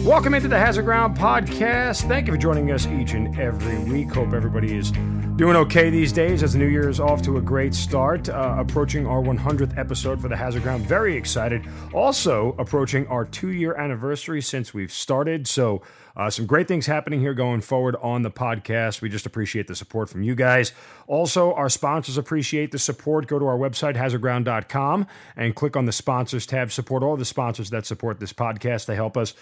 Welcome into the Hazard Ground Podcast. Thank you for joining us each and every week. Hope everybody is doing okay these days as the new year is off to a great start. Uh, approaching our 100th episode for the Hazard Ground. Very excited. Also, approaching our two year anniversary since we've started. So, uh, some great things happening here going forward on the podcast. We just appreciate the support from you guys. Also, our sponsors appreciate the support. Go to our website, hazardground.com, and click on the sponsors tab. Support all the sponsors that support this podcast. to help us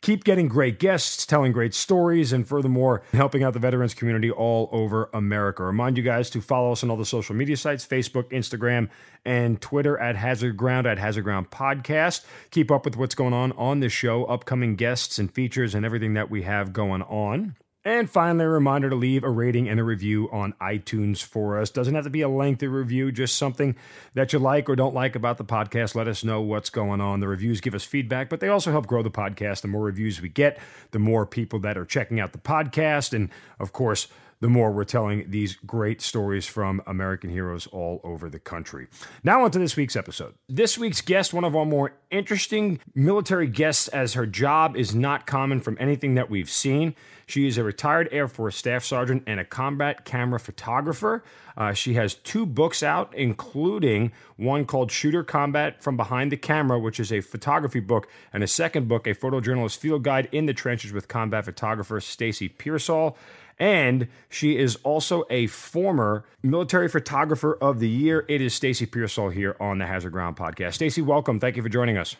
keep getting great guests, telling great stories, and furthermore, helping out the veterans community all over America. Remind you guys to follow us on all the social media sites Facebook, Instagram, and Twitter at Hazard Ground, at Hazard Ground Podcast. Keep up with what's going on on the show, upcoming guests and features, and everything that we have going on. And finally, a reminder to leave a rating and a review on iTunes for us. Doesn't have to be a lengthy review, just something that you like or don't like about the podcast. Let us know what's going on. The reviews give us feedback, but they also help grow the podcast. The more reviews we get, the more people that are checking out the podcast. And of course, the more we're telling these great stories from American heroes all over the country. Now, on to this week's episode. This week's guest, one of our more interesting military guests, as her job is not common from anything that we've seen. She is a retired Air Force staff sergeant and a combat camera photographer. Uh, she has two books out, including one called Shooter Combat from Behind the Camera, which is a photography book, and a second book, a photojournalist field guide in the trenches with combat photographer Stacy Pearsall. And she is also a former military photographer of the year. It is Stacy Pearsall here on the Hazard Ground podcast. Stacy, welcome. Thank you for joining us.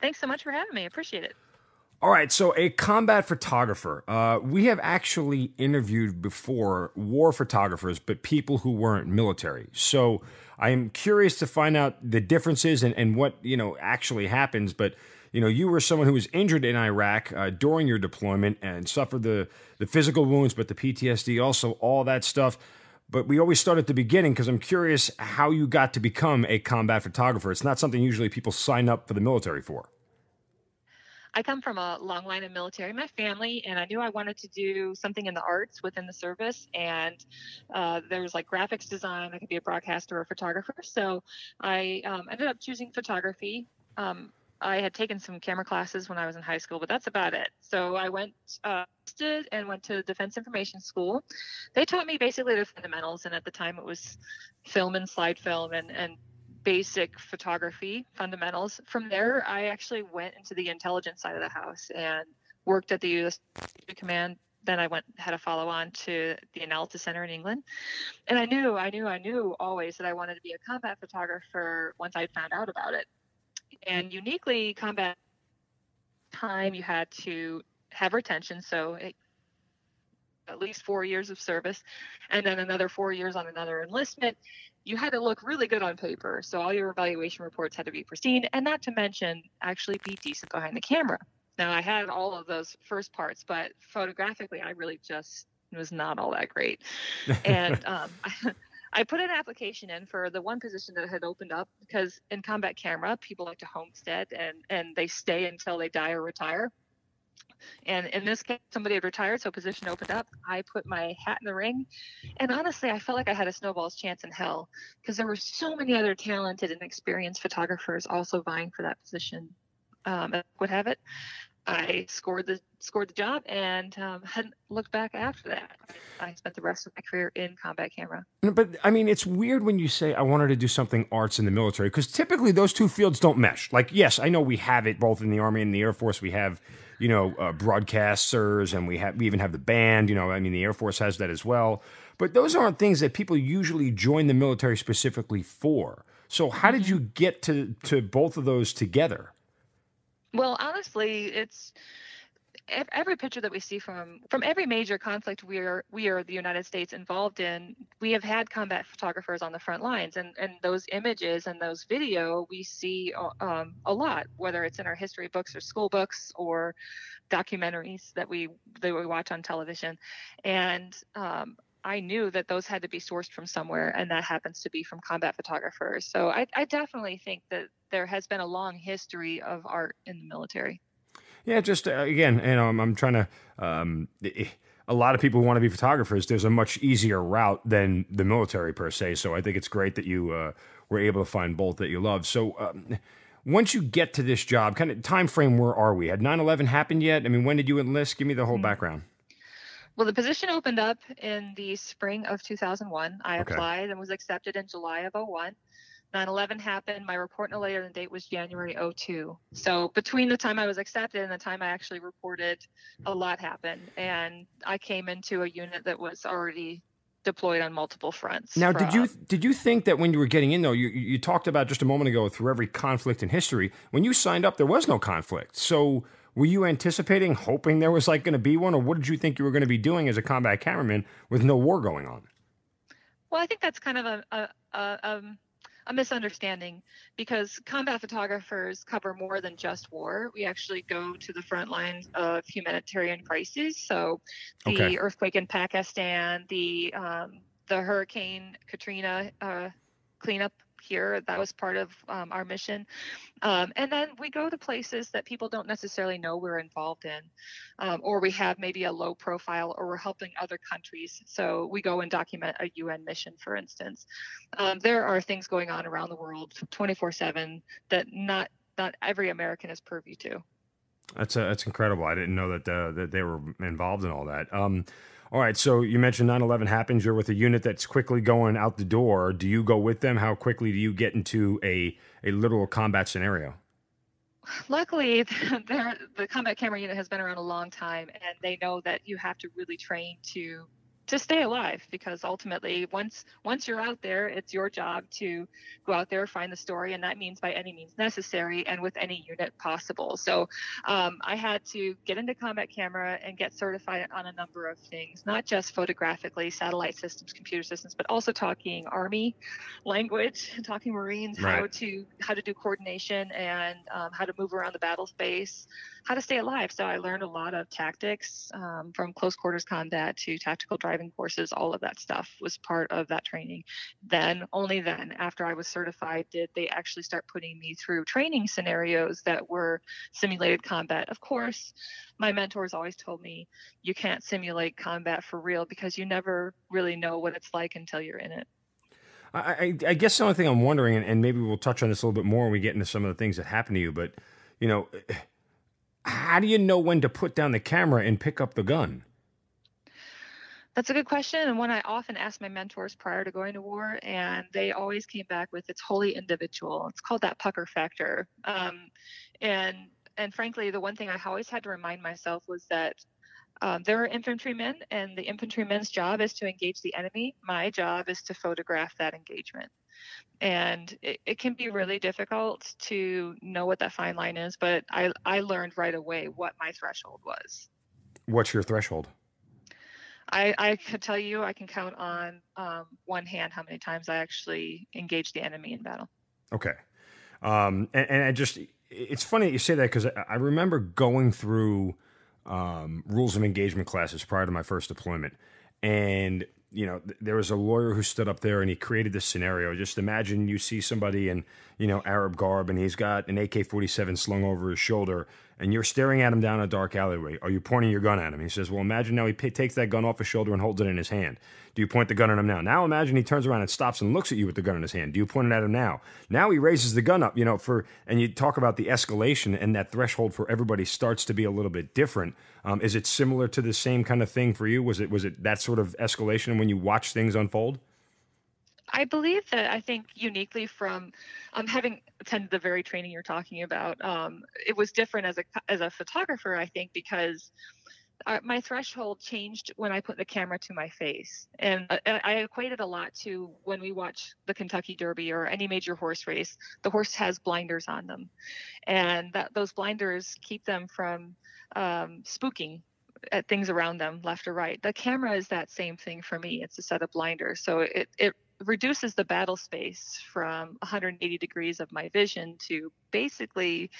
Thanks so much for having me. Appreciate it. All right, so a combat photographer. Uh, we have actually interviewed before war photographers, but people who weren't military. So I am curious to find out the differences and, and what you know actually happens. But you know, you were someone who was injured in Iraq uh, during your deployment and suffered the the physical wounds, but the PTSD, also all that stuff. But we always start at the beginning because I'm curious how you got to become a combat photographer. It's not something usually people sign up for the military for. I come from a long line of military, my family, and I knew I wanted to do something in the arts within the service. And uh, there's like graphics design, I could be a broadcaster or a photographer. So I um, ended up choosing photography. Um, I had taken some camera classes when I was in high school, but that's about it. So I went uh, and went to Defense Information School. They taught me basically the fundamentals, and at the time it was film and slide film and, and basic photography fundamentals. From there, I actually went into the intelligence side of the house and worked at the U.S. Command. Then I went had a follow on to the Analysis Center in England, and I knew, I knew, I knew always that I wanted to be a combat photographer once I found out about it. And uniquely, combat time you had to have retention, so it, at least four years of service, and then another four years on another enlistment you had to look really good on paper. So all your evaluation reports had to be pristine, and not to mention actually be decent behind the camera. Now I had all of those first parts, but photographically, I really just was not all that great. And um, I put an application in for the one position that had opened up because in combat camera, people like to homestead and and they stay until they die or retire. And in this case, somebody had retired, so a position opened up. I put my hat in the ring. And honestly, I felt like I had a snowball's chance in hell because there were so many other talented and experienced photographers also vying for that position. Um, would have it. I scored the scored the job and um, hadn't looked back after that. I spent the rest of my career in combat camera. But I mean, it's weird when you say I wanted to do something arts in the military because typically those two fields don't mesh. Like, yes, I know we have it both in the army and the air force. We have you know, uh, broadcasters, and we have we even have the band. You know, I mean, the Air Force has that as well. But those aren't things that people usually join the military specifically for. So, how did you get to to both of those together? Well, honestly, it's every picture that we see from from every major conflict we are we are the United States involved in, we have had combat photographers on the front lines, and and those images and those video we see uh, um, a lot, whether it's in our history books or school books or documentaries that we that we watch on television, and um, I knew that those had to be sourced from somewhere, and that happens to be from combat photographers. So I, I definitely think that there has been a long history of art in the military. Yeah, just uh, again, you know, I'm, I'm trying to. Um, a lot of people who want to be photographers. There's a much easier route than the military per se. So I think it's great that you uh, were able to find both that you love. So. Um, once you get to this job, kind of time frame, where are we? Had 9/11 happened yet? I mean, when did you enlist? Give me the whole mm-hmm. background. Well, the position opened up in the spring of 2001. I okay. applied and was accepted in July of 01. 9/11 happened. My report no later than date was January 02. So between the time I was accepted and the time I actually reported, a lot happened, and I came into a unit that was already deployed on multiple fronts. Now, did you did you think that when you were getting in though, you you talked about just a moment ago through every conflict in history, when you signed up, there was no conflict. So were you anticipating, hoping there was like going to be one, or what did you think you were going to be doing as a combat cameraman with no war going on? Well, I think that's kind of a, a, a um, a misunderstanding because combat photographers cover more than just war. We actually go to the front lines of humanitarian crises. So the okay. earthquake in Pakistan, the um, the Hurricane Katrina uh, cleanup here. That was part of um, our mission. Um, and then we go to places that people don't necessarily know we're involved in, um, or we have maybe a low profile, or we're helping other countries. So we go and document a UN mission, for instance. Um, there are things going on around the world 24 7 that not not every American is purview to. That's uh, that's incredible. I didn't know that uh, that they were involved in all that. Um, all right, so you mentioned 9/11 happens. You're with a unit that's quickly going out the door. Do you go with them? How quickly do you get into a a literal combat scenario? Luckily, the combat camera unit has been around a long time, and they know that you have to really train to to stay alive because ultimately once once you're out there it's your job to go out there find the story and that means by any means necessary and with any unit possible so um, i had to get into combat camera and get certified on a number of things not just photographically satellite systems computer systems but also talking army language talking marines right. how to how to do coordination and um, how to move around the battle space how to stay alive. So I learned a lot of tactics um, from close quarters combat to tactical driving courses. All of that stuff was part of that training. Then, only then, after I was certified, did they actually start putting me through training scenarios that were simulated combat. Of course, my mentors always told me you can't simulate combat for real because you never really know what it's like until you're in it. I, I, guess the only thing I'm wondering, and, and maybe we'll touch on this a little bit more when we get into some of the things that happen to you, but you know, how do you know when to put down the camera and pick up the gun? That's a good question, and one I often ask my mentors prior to going to war, and they always came back with it's wholly individual. It's called that pucker factor, um, and and frankly, the one thing I always had to remind myself was that um, there are infantrymen, and the infantryman's job is to engage the enemy. My job is to photograph that engagement. And it, it can be really difficult to know what that fine line is, but I, I learned right away what my threshold was. What's your threshold? I, I could tell you I can count on um, one hand how many times I actually engaged the enemy in battle. Okay. Um, and, and I just, it's funny that you say that because I remember going through um, rules of engagement classes prior to my first deployment. And you know, there was a lawyer who stood up there and he created this scenario. Just imagine you see somebody in, you know, Arab garb and he's got an AK 47 slung over his shoulder and you're staring at him down a dark alleyway. Are you pointing your gun at him? He says, Well, imagine now he p- takes that gun off his shoulder and holds it in his hand. Do you point the gun at him now? Now imagine he turns around and stops and looks at you with the gun in his hand. Do you point it at him now? Now he raises the gun up, you know, for, and you talk about the escalation and that threshold for everybody starts to be a little bit different. Um, is it similar to the same kind of thing for you? Was it, was it that sort of escalation when you watch things unfold? I believe that I think uniquely from um, having attended the very training you're talking about, um, it was different as a as a photographer. I think because uh, my threshold changed when I put the camera to my face, and uh, I equated a lot to when we watch the Kentucky Derby or any major horse race. The horse has blinders on them, and that those blinders keep them from um, spooking at things around them left or right the camera is that same thing for me it's a set of blinders so it, it reduces the battle space from 180 degrees of my vision to basically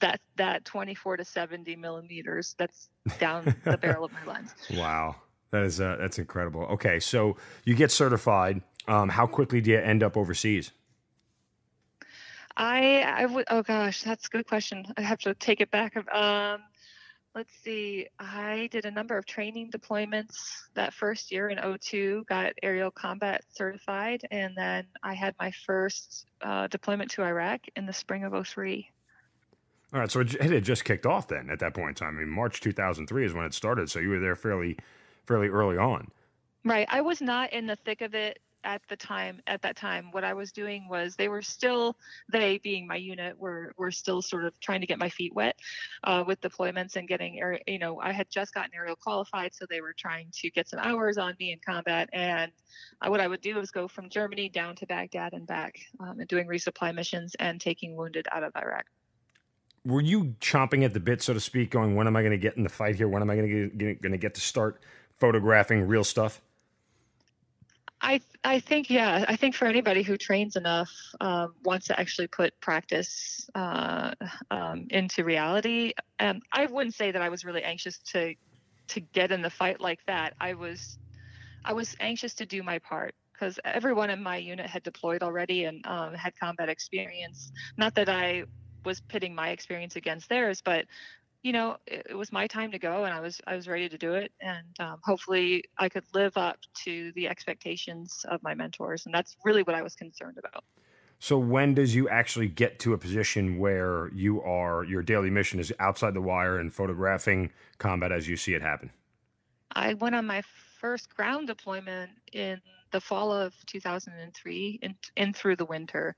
that that 24 to 70 millimeters that's down the barrel of my lens. Wow, that is uh, that's incredible. Okay, so you get certified. Um, how quickly do you end up overseas? I I would oh gosh, that's a good question. I have to take it back. Um, let's see, I did a number of training deployments that first year in 02, got aerial combat certified, and then I had my first uh, deployment to Iraq in the spring of 03. All right, so it had just kicked off then at that point in time. I mean, March 2003 is when it started, so you were there fairly, fairly early on. Right. I was not in the thick of it at the time at that time what i was doing was they were still they being my unit were were still sort of trying to get my feet wet uh, with deployments and getting air you know i had just gotten aerial qualified so they were trying to get some hours on me in combat. And I, what i would do is go from germany down to baghdad and back um, and doing resupply missions and taking wounded out of iraq. Were you chomping at the bit so to speak going when am i going to get in the fight here? When am i going to get to start photographing real stuff I I think yeah I think for anybody who trains enough um, wants to actually put practice uh, um, into reality. Um, I wouldn't say that I was really anxious to to get in the fight like that. I was I was anxious to do my part because everyone in my unit had deployed already and um, had combat experience. Not that I was pitting my experience against theirs, but you know, it, it, was my time to go, and I was I was ready to do it, and um, hopefully I could live up to the expectations of my mentors, and that's really what I was concerned about. So when does you actually get to a position where you are your daily mission is outside the wire and photographing combat as you see it happen? I went on my first ground deployment in the fall of 2003 and in through the winter.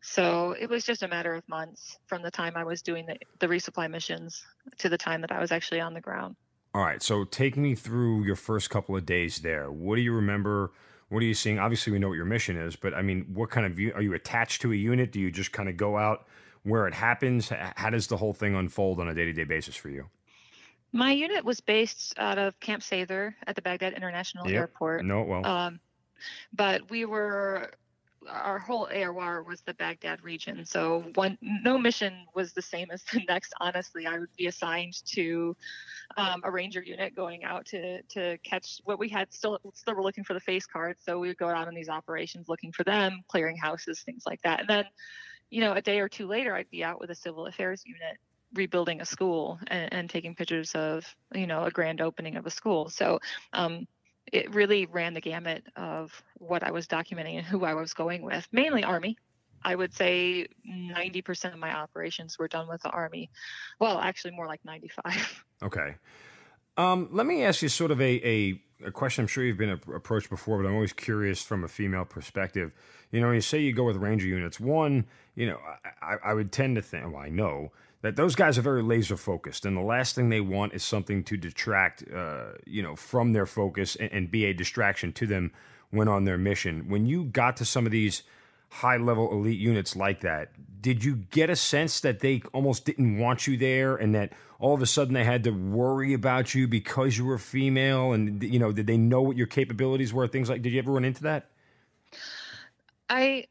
So it was just a matter of months from the time I was doing the, the resupply missions to the time that I was actually on the ground. All right. So take me through your first couple of days there. What do you remember? What are you seeing? Obviously, we know what your mission is, but I mean, what kind of view are you attached to a unit? Do you just kind of go out where it happens? How does the whole thing unfold on a day to day basis for you? My unit was based out of Camp Sather at the Baghdad International yep. Airport. No, well. Um, but we were our whole AOR was the Baghdad region. So one no mission was the same as the next. Honestly, I would be assigned to um, a ranger unit going out to to catch what we had. Still still were looking for the face cards, so we would go out on these operations looking for them, clearing houses, things like that. And then, you know, a day or two later, I'd be out with a civil affairs unit rebuilding a school and, and taking pictures of you know a grand opening of a school. So um, it really ran the gamut of what I was documenting and who I was going with, mainly Army. I would say 90% of my operations were done with the Army. Well, actually, more like 95. Okay. Um, let me ask you sort of a, a, a, question. I'm sure you've been approached before, but I'm always curious from a female perspective. You know, when you say you go with Ranger units, one, you know, I, I would tend to think, well, I know that those guys are very laser focused, and the last thing they want is something to detract, uh, you know, from their focus and, and, be a distraction to them when on their mission. When you got to some of these high level elite units like that, did you get a sense that they almost didn't want you there, and that all of a sudden they had to worry about you because you were female, and you know, did they know what your capabilities were? Things like, did you ever run into that? I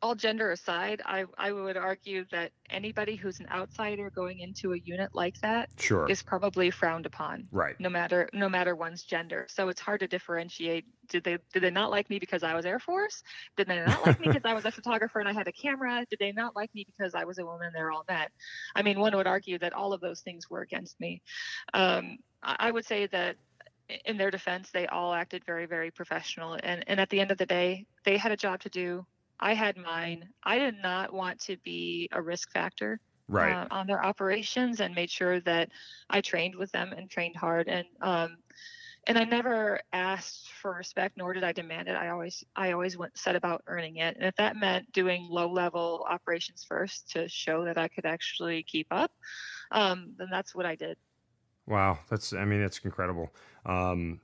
all gender aside, I, I would argue that anybody who's an outsider going into a unit like that sure. is probably frowned upon. Right. No matter no matter one's gender. So it's hard to differentiate. Did they did they not like me because I was Air Force? Did they not like me because I was a photographer and I had a camera? Did they not like me because I was a woman? They're all men. I mean, one would argue that all of those things were against me. Um, I would say that in their defense, they all acted very, very professional. And, and at the end of the day, they had a job to do. I had mine. I did not want to be a risk factor right. uh, on their operations and made sure that I trained with them and trained hard. And um, and I never asked for respect, nor did I demand it. I always I always went set about earning it. And if that meant doing low level operations first to show that I could actually keep up, um, then that's what I did. Wow, that's I mean it's incredible. Um,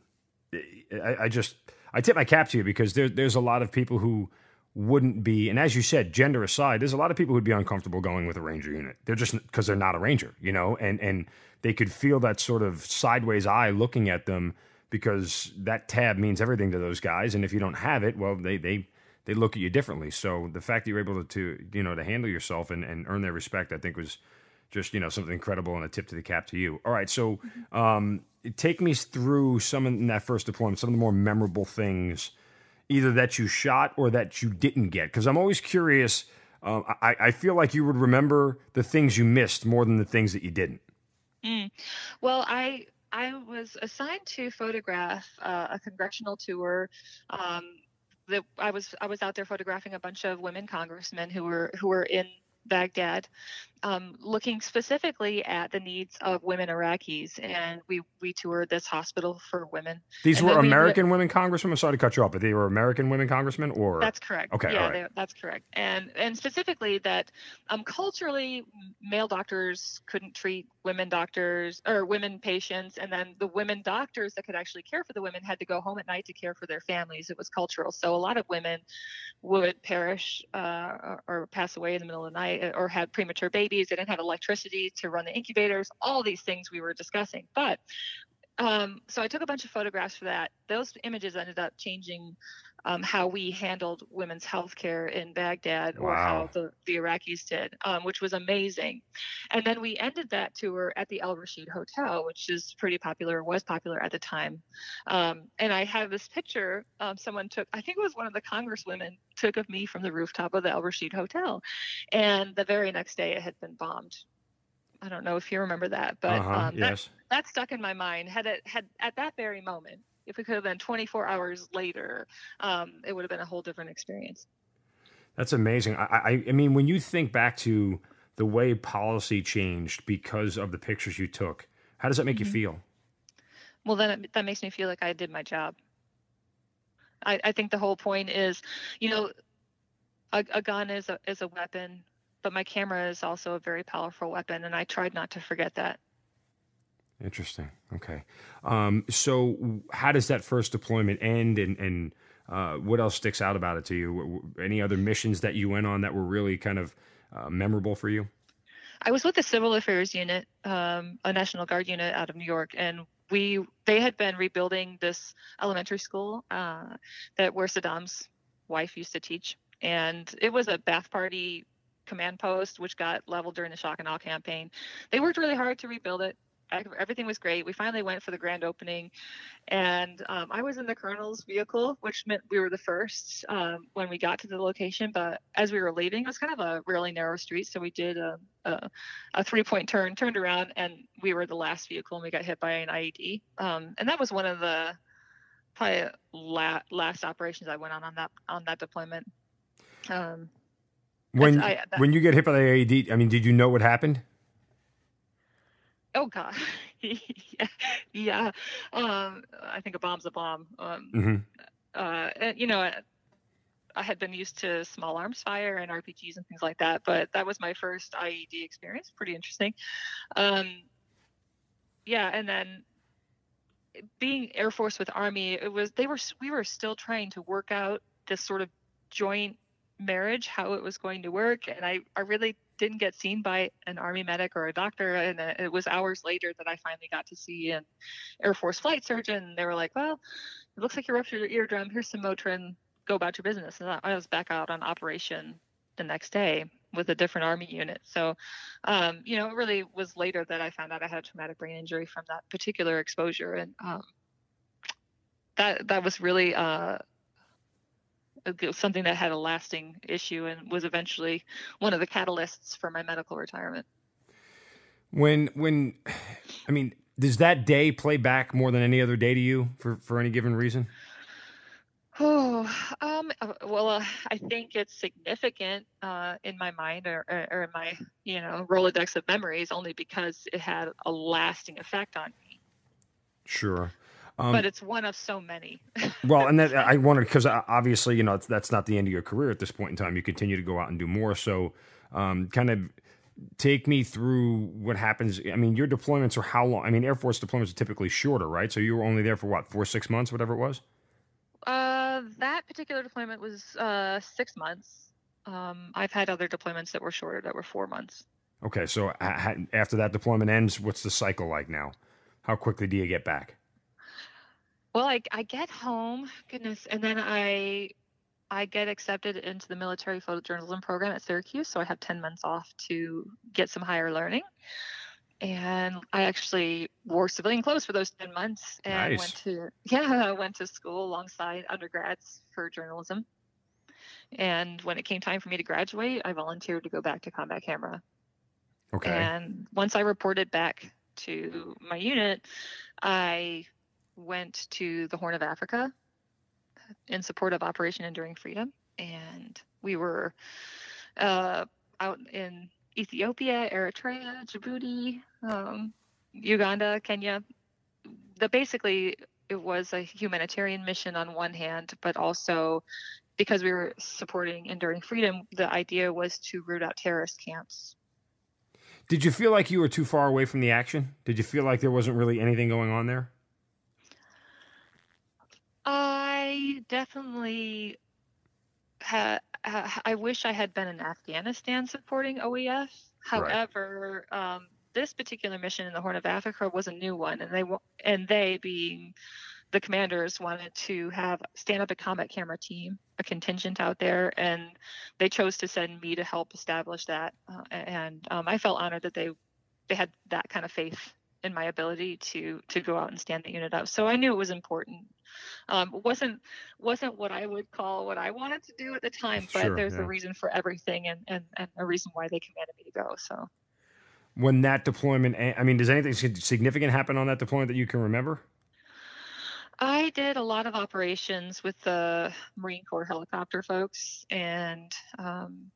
I, I just I tip my cap to you because there, there's a lot of people who wouldn't be, and as you said, gender aside, there's a lot of people who'd be uncomfortable going with a ranger unit. They're just because they're not a ranger, you know, and and they could feel that sort of sideways eye looking at them because that tab means everything to those guys, and if you don't have it, well, they they they look at you differently. So the fact that you're able to, to you know to handle yourself and, and earn their respect, I think was just you know something incredible and a tip to the cap to you. All right, so um, take me through some of in that first deployment, some of the more memorable things either that you shot or that you didn't get? Because I'm always curious. Um, I, I, feel like you would remember the things you missed more than the things that you didn't. Mm. Well, I I was assigned to photograph uh, a congressional tour. Um, that I was I was out there photographing a bunch of women congressmen who were who were in Baghdad, um, looking specifically at the needs of women Iraqis, and we we toured this hospital for women. These And were then we American women congressmen. I'm sorry to cut you off, but they were American women congressmen, or That's correct. Okay, Yeah, right. they- that's correct. And and specifically that um, culturally, male doctors couldn't treat women doctors or women patients, and then the women doctors that could actually care for the women had to go home at night to care for their families. It was cultural. So a lot of women would perish uh, or, or pass away in the middle of the night, or had premature babies. They didn't have electricity to run the incubators. All these things we were discussing, but. Um, so I took a bunch of photographs for that. Those images ended up changing um, how we handled women's health care in Baghdad or how the, the Iraqis did, um, which was amazing. And then we ended that tour at the Al Rashid Hotel, which is pretty popular, was popular at the time. Um, and I have this picture um, someone took, I think it was one of the congresswomen took of me from the rooftop of the Al Rashid Hotel. And the very next day it had been bombed. I don't know if you remember that, but uh-huh, um, that, yes. that stuck in my mind. Had it had at that very moment, if it could have been 24 hours later, um, it would have been a whole different experience. That's amazing. I, I, I mean, when you think back to the way policy changed because of the pictures you took, how does that make Mhm. you feel? Well, then it, that makes me feel like I did my job. I, I think the whole point is, you know, a, a gun is a is a weapon, but my camera is also a very powerful weapon, and I tried not to forget that. Interesting. Okay. Um, so, how does that first deployment end, and and uh, what else sticks out about it to you? Any other missions that you went on that were really kind of uh, memorable for you? I was with the Civil Affairs Unit, um, a National Guard unit out of New York, and we they had been rebuilding this elementary school uh, that where Saddam's wife used to teach, and it was a Ba'ath Party command post which got leveled during the shock and awe campaign. They worked really hard to rebuild it. Ev- Everything was great. We finally went for the grand opening, and um, I was in the colonel's vehicle, which meant we were the first um, when we got to the location. But as we were leaving, it was kind of a really narrow street, so we did a, a, a three-point turn, turned around, and we were the last vehicle, and we got hit by an IED. Um, and that was one of the probably la- last operations I went on on that on that deployment. Um, When I- that- when you get hit by the IED, I mean, did you know what happened? Oh God, yeah, yeah. Um, I think a bomb's a bomb. Um, hmm uh, and, you know, I- I had been used to small arms fire and RPGs and things like that, but that was my first IED experience. Pretty interesting. Um, yeah, and then being Air Force with Army, it was they were we were still trying to work out this sort of joint marriage, how it was going to work, and I I really didn't get seen by an Army medic or a doctor, and it was hours later that I finally got to see an Air Force flight surgeon. They were like, "Well, it looks like you ruptured your eardrum. Here's some Motrin. Go about your business." And I was back out on operation the next day with a different Army unit. So, um, you know, it really was later that I found out I had a traumatic brain injury from that particular exposure, and um, that that was really uh, something that had a lasting issue and was eventually one of the catalysts for my medical retirement. When when, I mean, does that day play back more than any other day to you for for any given reason? Oh, um, uh, well, uh, I think it's significant uh, in my mind or, or, or in my, you know, Rolodex of memories only because it had a lasting effect on me. Sure. Um, but it's one of so many. Well, and that I wanted because obviously, you know, that's not the end of your career at this point in time. You continue to go out and do more. So, um, kind of take me through what happens. I mean, your deployments are how long? I mean, Air Force deployments are typically shorter, right? So you were only there for what, four, six months, whatever it was. Uh, that particular deployment was uh, six months. Um, I've had other deployments that were shorter, that were four months. Okay, so ha- after that deployment ends, what's the cycle like now? How quickly do you get back? Well, I, I get home, goodness, and then I I get accepted into the military photojournalism program at Syracuse, so I have 10 months off to get some higher learning. And I actually wore civilian clothes for those 10 months and Nice. went to yeah, I went to school alongside undergrads for journalism. And when it came time for me to graduate, I volunteered to go back to combat camera. Okay, And once I reported back to my unit, I went to the Horn of Africa in support of Operation Enduring Freedom, and we were uh, out in Ethiopia, Eritrea, Djibouti, um, Uganda, Kenya. The basically it was a humanitarian mission on one hand, but also because we were supporting Enduring Freedom, the idea was to root out terrorist camps. Did you feel like you were too far away from the action? Did you feel like there wasn't really anything going on there? I definitely had. I wish I had been in Afghanistan supporting OEF. However, right. um, this particular mission in the Horn of Africa was a new one, and they and they being the commanders wanted to have stand up a combat camera team, a contingent out there, and they chose to send me to help establish that. Uh, and um, I felt honored that they they had that kind of faith in my ability to to go out and stand the unit up. So I knew it was important. Um, wasn't wasn't what I would call what I wanted to do at the time, but sure, there's yeah. a reason for everything and, and and a reason why they commanded me to go. So when that deployment, I mean, does anything significant happen on that deployment that you can remember? I did a lot of operations with the Marine Corps helicopter folks, and um,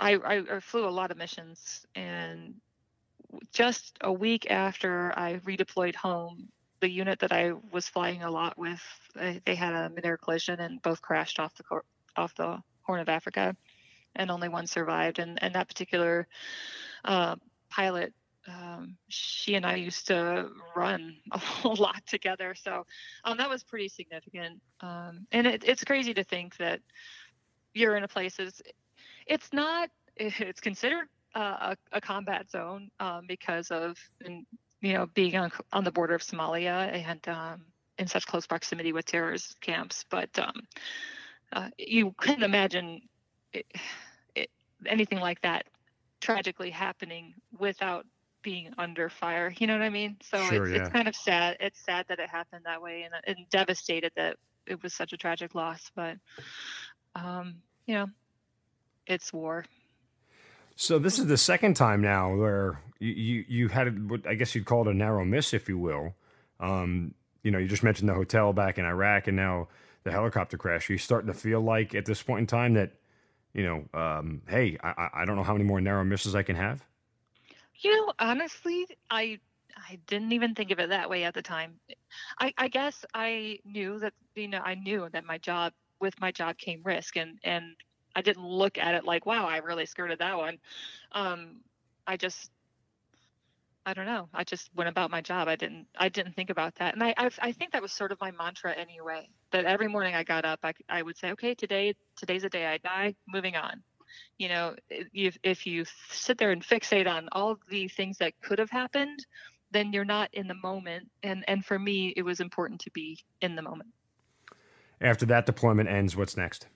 I, I, I, flew a lot of missions. And just a week after I redeployed home, the unit that I was flying a lot with, they had a mid-air collision and both crashed off the off the Horn of Africa, and only one survived. And and that particular uh, pilot um, she and I used to run a lot together. So um, that was pretty significant. Um, and it, it's crazy to think that you're in a place it's, it's not, it's considered uh, a, a, combat zone um, because of, you know, being on, on the border of Somalia and um, in such close proximity with terrorist camps. But um, uh, you couldn't imagine it, it, anything like that tragically happening without being under fire. You know what I mean? So sure, it's, yeah. it's kind of sad. It's sad that it happened that way, and, and devastated that it was such a tragic loss. But um, you know, it's war. So this is the second time now where you you, you had what I guess you'd call it a narrow miss, if you will. Um, you know, you just mentioned the hotel back in Iraq, and now the helicopter crash. Are you starting to feel like at this point in time that, you know, um, hey, I, I don't know how many more narrow misses I can have? You know, honestly, I I didn't even think of it that way at the time. I, I guess I knew that you know I knew that my job with my job came risk, and and I didn't look at it like wow I really skirted that one. Um, I just I don't know. I just went about my job. I didn't I didn't think about that, and I I, I think that was sort of my mantra anyway. That every morning I got up, I I would say okay today today's the day I die. Moving on you know if, if you sit there and fixate on all the things that could have happened then you're not in the moment and and for me it was important to be in the moment after that deployment ends what's next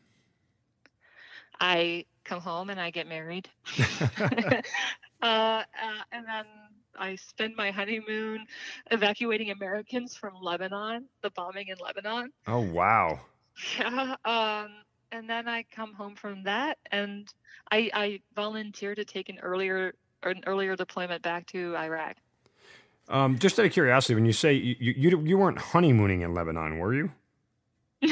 i come home and i get married uh, uh, and then I spend my honeymoon evacuating Americans from Lebanon, the bombing in Lebanon. Oh wow! Yeah, um, and then I come home from that, and I, I volunteer to take an earlier an earlier deployment back to Iraq. Um, just out of curiosity, when you say you, you you weren't honeymooning in Lebanon, were you?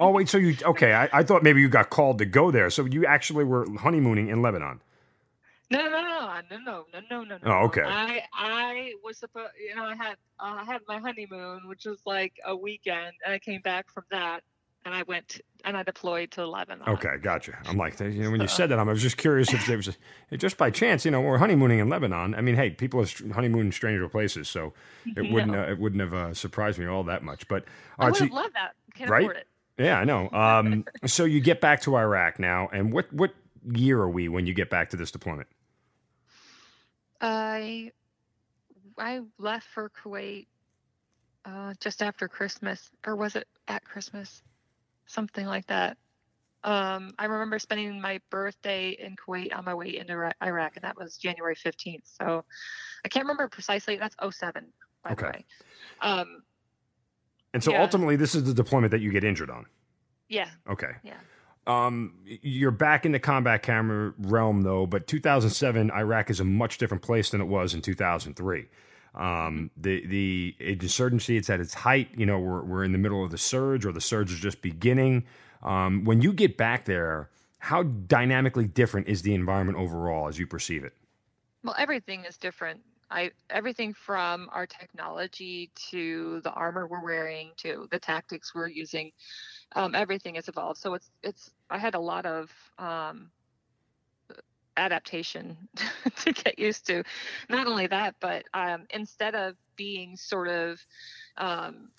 oh wait, so you okay? I, I thought maybe you got called to go there, so you actually were honeymooning in Lebanon. No, no, no, no, no, no, no, no. Oh, okay. I I was supposed, you know, I had uh, I had my honeymoon, which was like a weekend, and I came back from that, and I went and I deployed to Lebanon. Okay, gotcha. I'm like, you know, when you said that, I was just curious if there was a, just by chance, you know, we're honeymooning in Lebanon. I mean, hey, people are honeymooning in stranger places, so it wouldn't uh, it wouldn't have uh, surprised me all that much. But I would have so, loved that. Can't right? afford it. Yeah, I know. Um, so you get back to Iraq now, and what what year are we when you get back to this deployment? I I left for Kuwait uh, just after Christmas, or was it at Christmas? something like that. Um, I remember spending my birthday in Kuwait on my way into Iraq, and that was January 15th. So I can't remember precisely. That's 07, by okay. the way. Um, and so yeah. ultimately, this is the deployment that you get injured on. Yeah. Okay. Yeah. Um, you're back in the combat camera realm, though. But 2007, Iraq is a much different place than it was in 2003. Um, the the insurgency it's at its height. You know, we're we're in the middle of the surge, or the surge is just beginning. Um, when you get back there, how dynamically different is the environment overall as you perceive it? Well, everything is different. I everything from our technology to the armor we're wearing to the tactics we're using um, everything has evolved. So it's it's I had a lot of um, adaptation to get used to. Not only that, but um, instead of being sort of um,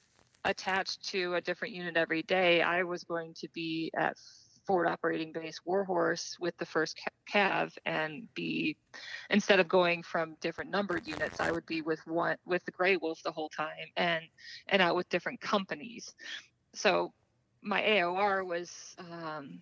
attached to a different unit every day, I was going to be at forward operating base Warhorse with the first cav and be instead of going from different numbered units I would be with one with the Gray Wolf the whole time and and out with different companies. So my AOR was um,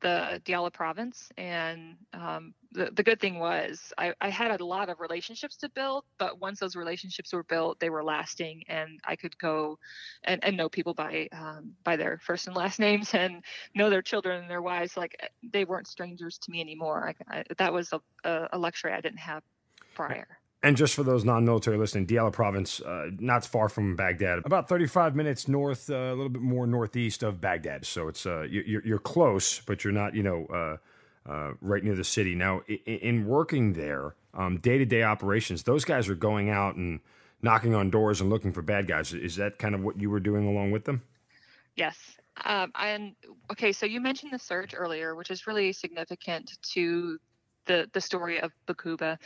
the Diyala province. And um, the, the good thing was I, I, had a lot of relationships to build, but once those relationships were built, they were lasting and I could go and, and know people by, um, by their first and last names and know their children and their wives. Like they weren't strangers to me anymore. I, I, that was a, a luxury I didn't have prior. And just for those non-military listening, Diyala Province, uh, not far from Baghdad, about 35 minutes north, uh, a little bit more northeast of Baghdad. So it's uh, you're, you're close, but you're not, you know, uh, uh, right near the city. Now, in, in working there, um, day-to-day operations, those guys are going out and knocking on doors and looking for bad guys. Is that kind of what you were doing along with them? Yes. Um, and okay, so you mentioned the surge earlier, which is really significant to the the story of Bakuba.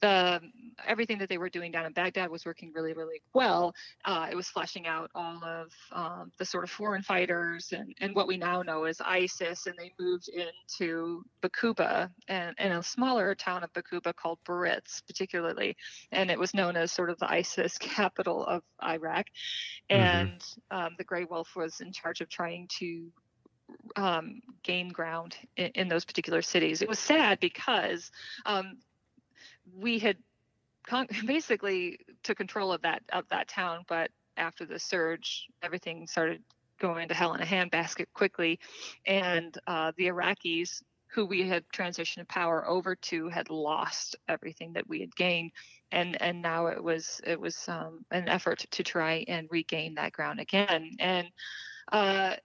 The everything that they were doing down in Baghdad was working really really well. Uh, it was fleshing out all of um, the sort of foreign fighters and, and what we now know as ISIS, and they moved into Bakuba and in a smaller town of Bakuba called Buhriz, particularly, and it was known as sort of the ISIS capital of Iraq. Mm-hmm. And mm-hmm. um, the Grey Wolf was in charge of trying to um, gain ground in, in, those particular cities. It was sad because um, we had con- basically took control of that of that town, but after the surge, everything started going to hell in a handbasket quickly, and uh, the Iraqis who we had transitioned power over to had lost everything that we had gained. And and now it was it was um, an effort to try and regain that ground again. And uh,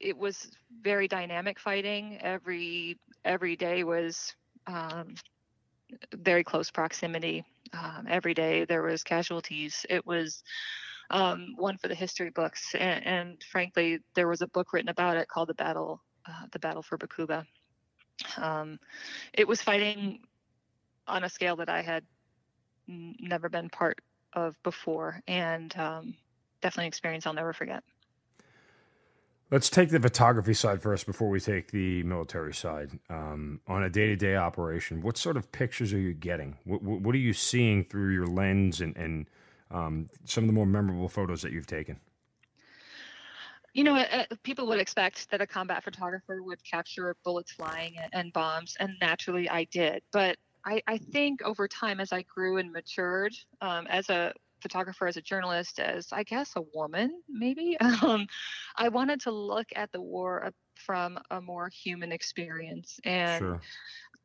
it was very dynamic fighting. Every every day was um, very close proximity. Um, every day there was casualties. It was um, one for the history books, and, and, frankly, there was a book written about it called the battle uh, the battle for Baquba. Um, it was fighting on a scale that I had n- never been part of before, and um, definitely an experience I'll never forget. Let's take the photography side first before we take the military side. Um, on a day to day operation, what sort of pictures are you getting? What, what are you seeing through your lens and, and um, some of the more memorable photos that you've taken? You know, uh, people would expect that a combat photographer would capture bullets flying and bombs, and naturally I did. But I, I think over time, as I grew and matured um, as a photographer, as a journalist, as I guess a woman, maybe. Um, I wanted to look at the war from a more human experience, and sure.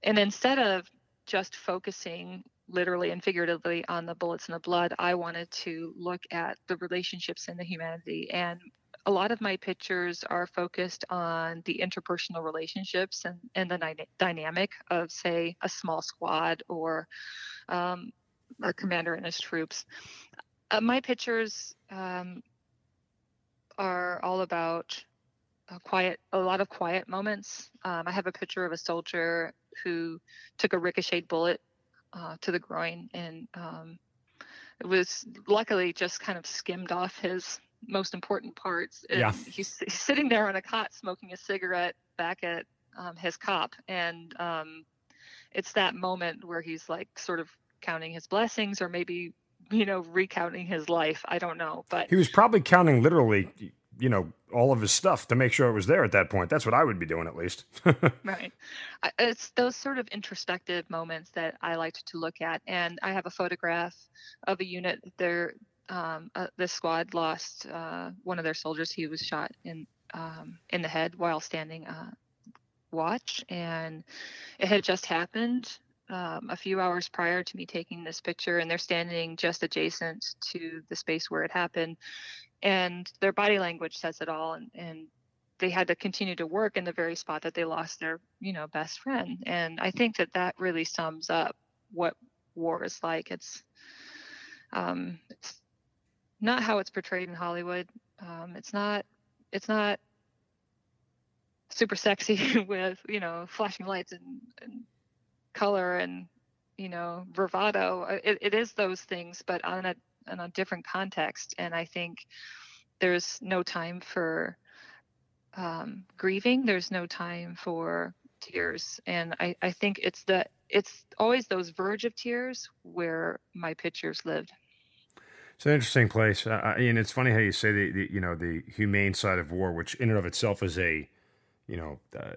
and instead of just focusing literally and figuratively on the bullets and the blood, I wanted to look at the relationships and the humanity. And a lot of my pictures are focused on the interpersonal relationships and, and the dy- dynamic of, say, a small squad or um, a commander and his troops. Uh, my pictures um, are all about a quiet, a lot of quiet moments. Um, I have a picture of a soldier who took a ricocheted bullet uh, to the groin, and um, it was luckily just kind of skimmed off his most important parts. And yeah. He's, he's, sitting there on a cot smoking a cigarette back at um, his cop, and um, it's that moment where he's like sort of counting his blessings or maybe you know recounting his life. I don't know but he was probably counting literally you know all of his stuff to make sure it was there at that point. That's what i would be doing at least. Right. It's those sort of introspective moments that i liked to look at. And i have a photograph of a unit there um, uh, the squad lost uh, one of their soldiers. He was shot in um, in the head while standing uh, watch, and it had just happened um, a few hours prior to me taking this picture, and they're standing just adjacent to the space where it happened, and their body language says it all, and, and they had to continue to work in the very spot that they lost their you know best friend, and I think that that really sums up what war is like. It's um, it's not how it's portrayed in Hollywood. Um, it's not it's not super sexy with you know flashing lights and, and color and you know bravado. Uh, it, it is those things, but on a in a different context. And I think there's no time for um, grieving. There's no time for tears, and I, I think it's the it's always those verge of tears where my pictures lived. It's an interesting place, uh, and it's funny how you say the, the, you know the humane side of war, which in and of itself is a you know uh,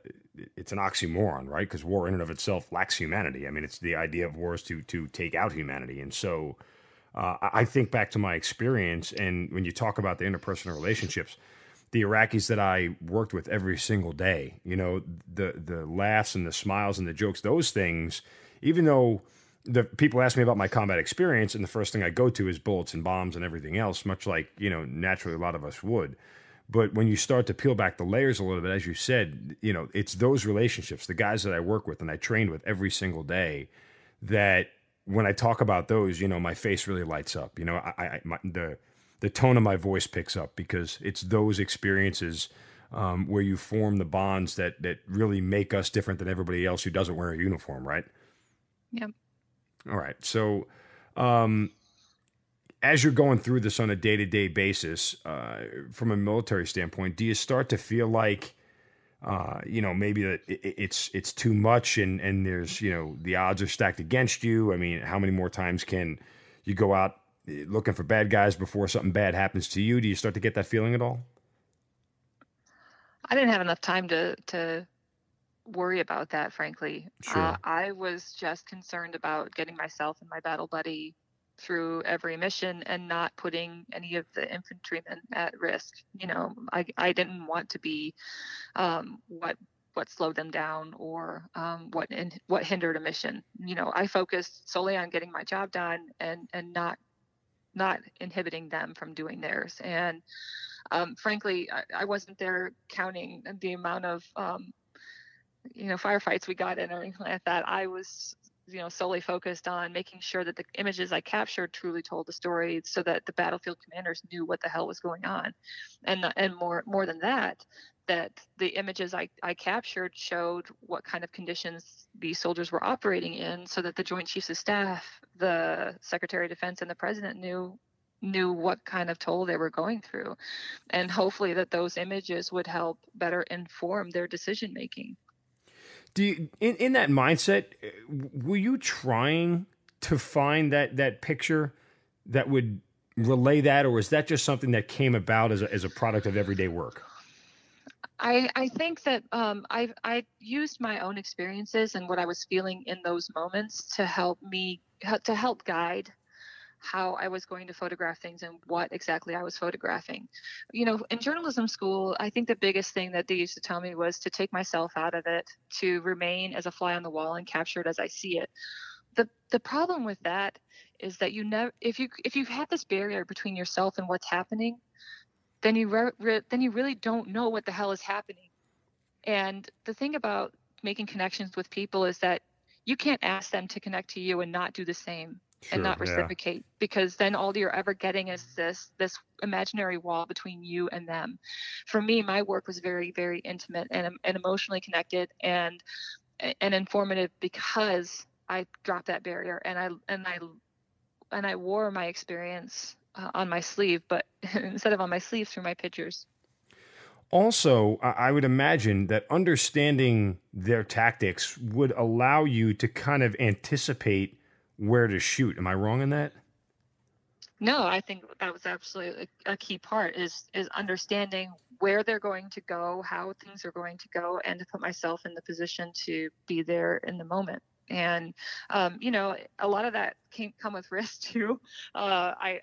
it's an oxymoron, right? Because war in and of itself lacks humanity. I mean, it's the idea of war is to to take out humanity, and so uh, I think back to my experience, and when you talk about the interpersonal relationships, the Iraqis that I worked with every single day, you know, the the laughs and the smiles and the jokes, those things, even though the people ask me about my combat experience, and the first thing I go to is bullets and bombs and everything else, much like you know naturally a lot of us would. But when you start to peel back the layers a little bit, as you said, you know, it's those relationships, the guys that I work with and I train with every single day, that when I talk about those, you know, my face really lights up. You know, I, I my, the the tone of my voice picks up because it's those experiences um, where you form the bonds that that really make us different than everybody else who doesn't wear a uniform, right? Yep. All right. So, um, as you're going through this on a day to day basis, uh, from a military standpoint, do you start to feel like, uh, you know, maybe that it's it's too much, and and there's you know the odds are stacked against you. I mean, how many more times can you go out eh, looking for bad guys before something bad happens to you? Do you start to get that feeling at all? I didn't have enough time to to worry about that, frankly. Sure. Uh, I was just concerned about getting myself and my battle buddy through every mission and not putting any of the infantrymen at risk. You know, I, I didn't want to be um, what what slowed them down or um, what in, what hindered a mission. You know, I focused solely on getting my job done and and not not inhibiting them from doing theirs. And um, frankly, I, I, wasn't there counting the amount of um, you know firefights we got in or anything like that. I was you know solely focused on making sure that the images I captured truly told the story, so that the battlefield commanders knew what the hell was going on, and and more more than that, that the images I, I captured showed what kind of conditions these soldiers were operating in, so that the Joint Chiefs of Staff, the Secretary of Defense, and the President knew knew what kind of toll they were going through. And hopefully that those images would help better inform their decision making do you, in in that mindset, were you trying to find that that picture that would relay that, or is that just something that came about as a, as a product of everyday work? I, I think that um, I I used my own experiences and what I was feeling in those moments to help me to help guide how I was going to photograph things and what exactly I was photographing. You know, in journalism school, I think the biggest thing that they used to tell me was to take myself out of it, to remain as a fly on the wall and capture it as I see it. The the problem with that is that you never if you if you have had this barrier between yourself and what's happening, then you re, re, then you really don't know what the hell is happening. And the thing about making connections with people is that you can't ask them to connect to you and not do the same sure, and not reciprocate yeah. because then all you're ever getting is this this imaginary wall between you and them for me my work was very very intimate and, and emotionally connected and and informative because i dropped that barrier and i and i and i wore my experience uh, on my sleeve but instead of on my sleeve through my pictures also, I would imagine that understanding their tactics would allow you to kind of anticipate where to shoot. Am I wrong in that? No, I think that was absolutely a key part is is understanding where they're going to go, how things are going to go, and to put myself in the position to be there in the moment. And um, you know, a lot of that can come with risk too. Uh, I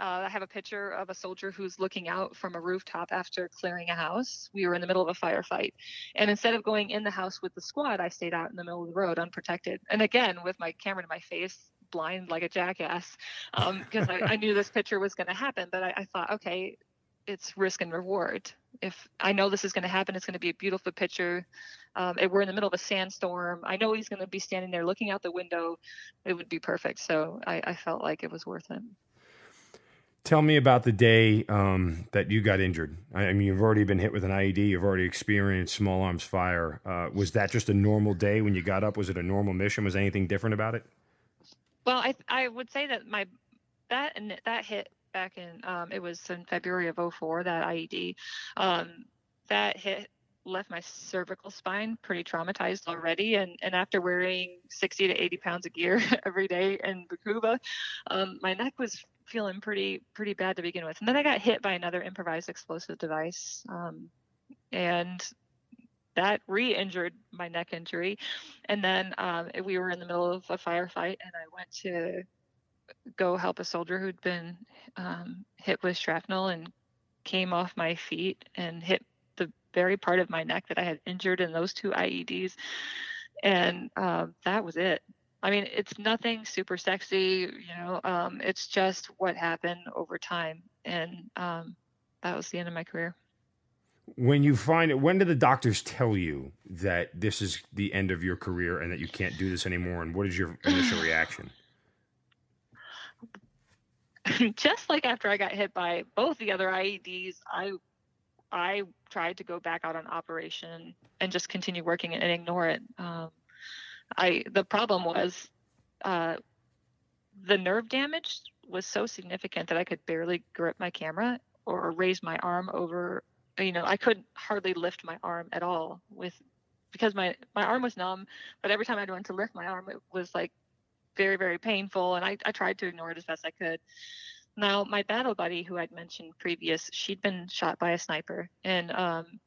uh, I have a picture of a soldier who's looking out from a rooftop after clearing a house. We were in the middle of a firefight. And instead of going in the house with the squad, I stayed out in the middle of the road unprotected. And again, with my camera to my face, blind like a jackass, because um, I, I, knew this picture was going to happen. But I, I thought, okay, it's risk and reward. If I know this is going to happen, it's going to be a beautiful picture. Um, we're in the middle of a sandstorm. I know he's going to be standing there looking out the window. It would be perfect. So I, I felt like it was worth it. Tell me about the day um, that you got injured. I mean, you've already been hit with an IED. You've already experienced small arms fire. Uh, was that just a normal day when you got up? Was it a normal mission? Was anything different about it? Well, I I would say that my that and that hit back in um, it was in February of 04 that IED um, that hit left my cervical spine pretty traumatized already and and after wearing 60 to 80 pounds of gear every day in Bakuba um, my neck was feeling pretty pretty bad to begin with and then I got hit by another improvised explosive device um, and that re-injured my neck injury and then um, we were in the middle of a firefight and I went to go help a soldier who'd been um, hit with shrapnel and came off my feet and hit the very part of my neck that I had injured in those two IEDs. And um, that was it. I mean, it's nothing super sexy, you know, um, it's just what happened over time. And um, that was the end of my career. When you find it, when do the doctors tell you that this is the end of your career and that you can't do this anymore? And what is your initial reaction? just like after I got hit by both the other IEDs, I I tried to go back out on operation and just continue working and ignore it. Um, I the problem was uh, the nerve damage was so significant that I could barely grip my camera or raise my arm over. You know, I could hardly lift my arm at all with because my my arm was numb. But every time I went to lift my arm, it was like very, very painful. And I, I tried to ignore it as best I could. Now, my battle buddy, who I'd mentioned previous, she'd been shot by a sniper and um,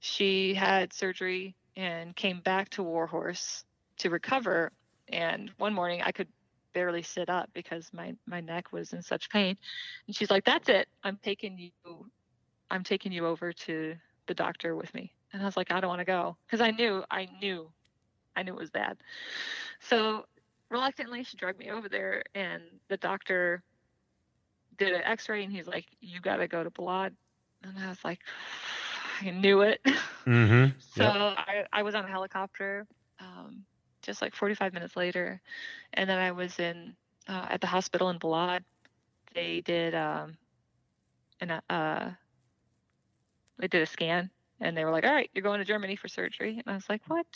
she had surgery and came back to Warhorse to recover. And one morning I could barely sit up because my, my neck was in such pain. And she's like, That's it. I'm taking you I'm taking you over to the doctor with me. And I was like, I don't want to go. Because I knew, I knew, I knew it was bad. So reluctantly she dragged me over there and the doctor did an x-ray and he's like you got to go to Balad and i was like i knew it mm-hmm. so yep. I, I was on a helicopter um, just like 45 minutes later and then i was in uh, at the hospital in Balad they did um, an, uh, they did a scan and they were like, "All right, you're going to Germany for surgery." And I was like, "What?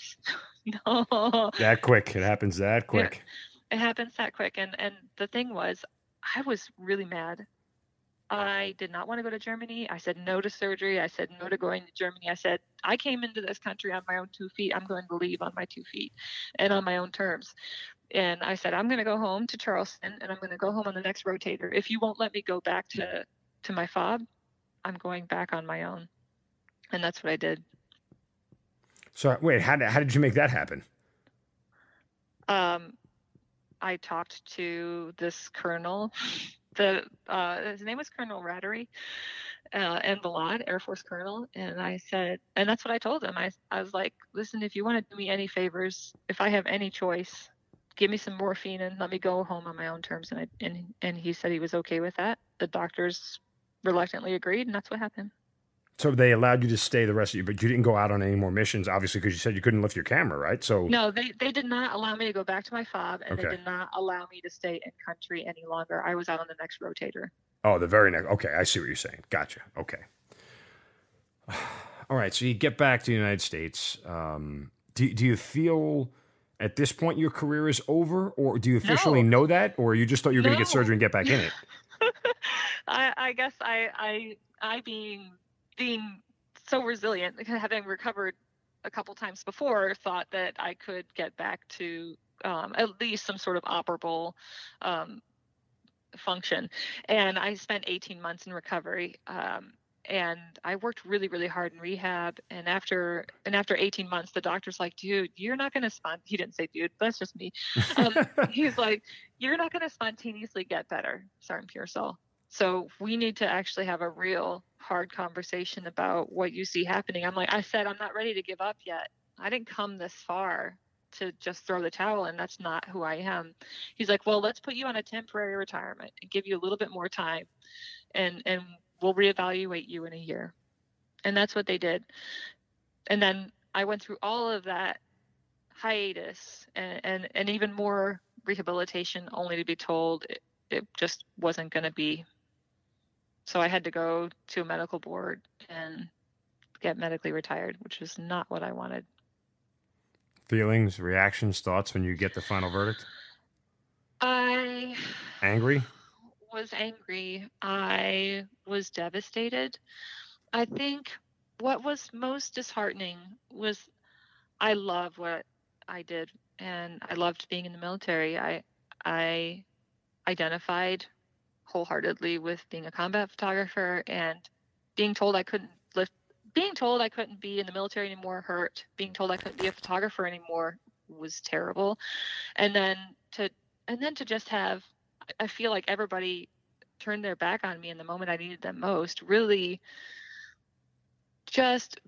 no." That quick. It happens that quick. Yeah, it happens that quick. And and the thing was, I was really mad. I did not want to go to Germany. I said no to surgery. I said no to going to Germany. I said I came into this country on my own two feet. I'm going to leave on my two feet and on my own terms. And I said I'm going to go home to Charleston and I'm going to go home on the next rotator. If you won't let me go back to to my fob, I'm going back on my own and that's what I did. So wait, how did, how did you make that happen? Um, I talked to this colonel. The uh, his name was Colonel Rattery, uh, and Balad, Air Force Colonel, and I said, and that's what I told him. I I was like, listen, if you want to do me any favors, if I have any choice, give me some morphine and let me go home on my own terms. And I, and and he said he was okay with that. The doctors reluctantly agreed, and that's what happened. So they allowed you to stay the rest of you, but you didn't go out on any more missions, obviously, because you said you couldn't lift your camera, right? So no, they they did not allow me to go back to my fob, and okay. they did not allow me to stay in country any longer. I was out on the next rotator. Oh, the very next. Okay, I see what you're saying. Gotcha. Okay. All right, so you get back to the United States. Um, do do you feel? At this point, your career is over, or do you officially no. know that, or you just thought you were no. going to get surgery and get back in it? I, I guess I, I, I being being so resilient, having recovered a couple times before, thought that I could get back to um, at least some sort of operable um, function. And I spent 18 months in recovery. Um, and I worked really, really hard in rehab. And after and after 18 months, the doctor's like, "Dude, you're not going to spont." He didn't say "dude," but that's just me. Um, he's like, "You're not going to spontaneously get better, Sergeant Pearsall So we need to actually have a real hard conversation about what you see happening. I'm like, I said, I'm not ready to give up yet. I didn't come this far to just throw the towel and That's not who I am. He's like, well, let's put you on a temporary retirement and give you a little bit more time, and and we'll reevaluate you in a year. And that's what they did. And then I went through all of that hiatus and and, and even more rehabilitation, only to be told it, it just wasn't going to be. So I had to go to a medical board and get medically retired, which is not what I wanted. Feelings, reactions, thoughts when you get the final verdict? I Angry? was angry. I was devastated. I think what was most disheartening was I love what I did and I loved being in the military. I I identified wholeheartedly with being a combat photographer and being told I couldn't lift being told I couldn't be in the military anymore hurt. Being told I couldn't be a photographer anymore was terrible. And then to and then to just have I feel like everybody turned their back on me in the moment I needed them most. Really just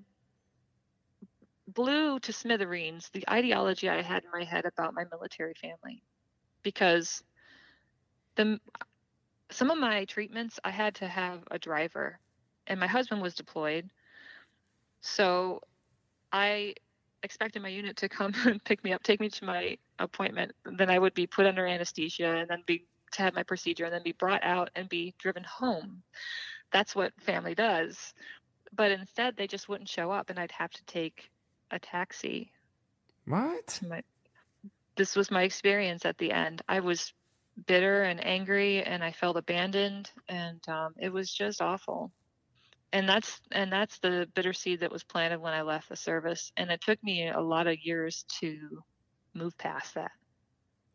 blew to smithereens the ideology I had in my head about my military family because the some of my treatments I had to have a driver and my husband was deployed so I expected my unit to come and pick me up take me to my appointment then I would be put under anesthesia and then be to have my procedure and then be brought out and be driven home that's what family does but instead they just wouldn't show up and I'd have to take a taxi. What? My, this was my experience at the end. I was bitter and angry, and I felt abandoned, and um, it was just awful. And that's and that's the bitter seed that was planted when I left the service, and it took me a lot of years to move past that.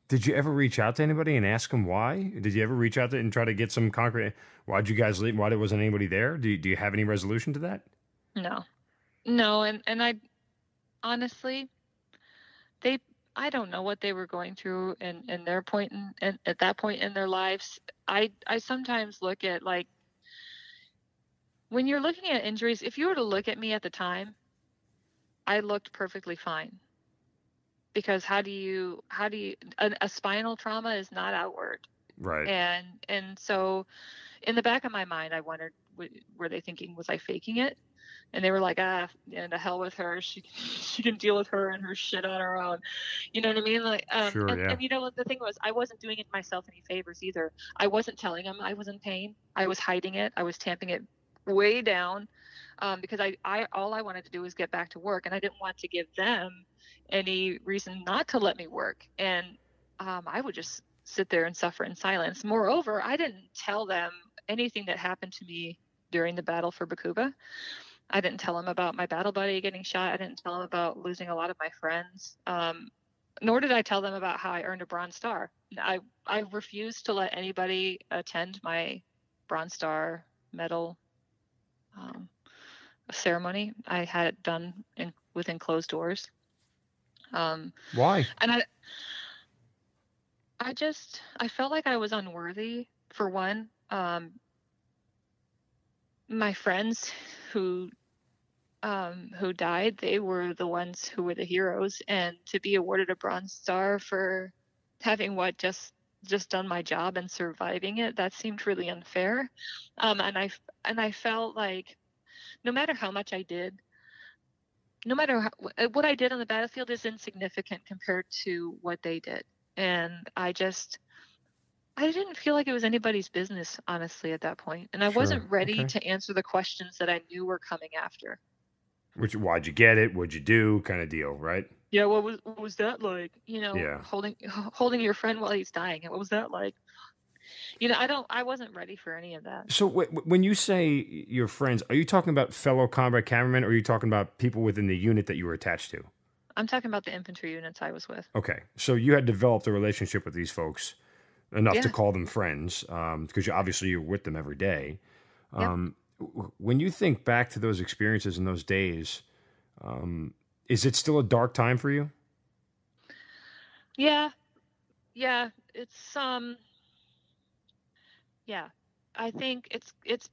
Did you ever reach out to anybody and ask them why? Did you ever reach out to and try to get some concrete? Why'd you guys leave? Why there wasn't anybody there? Do you, do you have any resolution to that? No, no, and and I honestly, they I don't know what they were going through in, in their point in, in, at that point in their lives. I I sometimes look at like when you're looking at injuries, if you were to look at me at the time, I looked perfectly fine. Because how do you how do you a, a spinal trauma is not outward. Right. And and so in the back of my mind I wondered were they thinking was I faking it? And they were like, ah, and to hell with her. She she can deal with her and her shit on her own. You know what I mean? Like, um, sure, and, yeah. and you know the thing was, I wasn't doing it myself any favors either. I wasn't telling them I was in pain. I was hiding it. I was tamping it way down um, because I, I all I wanted to do was get back to work, and I didn't want to give them any reason not to let me work. And um, I would just sit there and suffer in silence. Moreover, I didn't tell them anything that happened to me during the battle for Bakuba. I didn't tell him about my battle buddy getting shot. I didn't tell him about losing a lot of my friends. Um, nor did I tell them about how I earned a Bronze Star. I I refused to let anybody attend my Bronze Star medal um, ceremony. I had it done in, within closed doors. Um, Why? And I I just I felt like I was unworthy for one. Um, my friends who um, who died, they were the ones who were the heroes, and to be awarded a Bronze Star for having what just just done my job and surviving it, that seemed really unfair. Um, and I and I felt like no matter how much I did, no matter how, what I did on the battlefield is insignificant compared to what they did, and I just I didn't feel like it was anybody's business, honestly, at that point. And I Sure, wasn't ready okay. to answer the questions that I knew were coming after. Which why'd you get it? What'd you do? Kind of deal, right? Yeah, what was what was that like? You know, Yeah. holding holding your friend while he's dying. What was that like? You know, I don't. I wasn't ready for any of that. So w- when you say your friends, are you talking about fellow combat cameramen, or are you talking about people within the unit that you were attached to? I'm talking about the infantry units I was with. Okay, so you had developed a relationship with these folks enough to call them friends, because you obviously you're with them every day. Yep. Um, w- When you think back to those experiences and those days, um, is it still a dark time for you? Yeah, yeah. It's um. Yeah, I think it's it's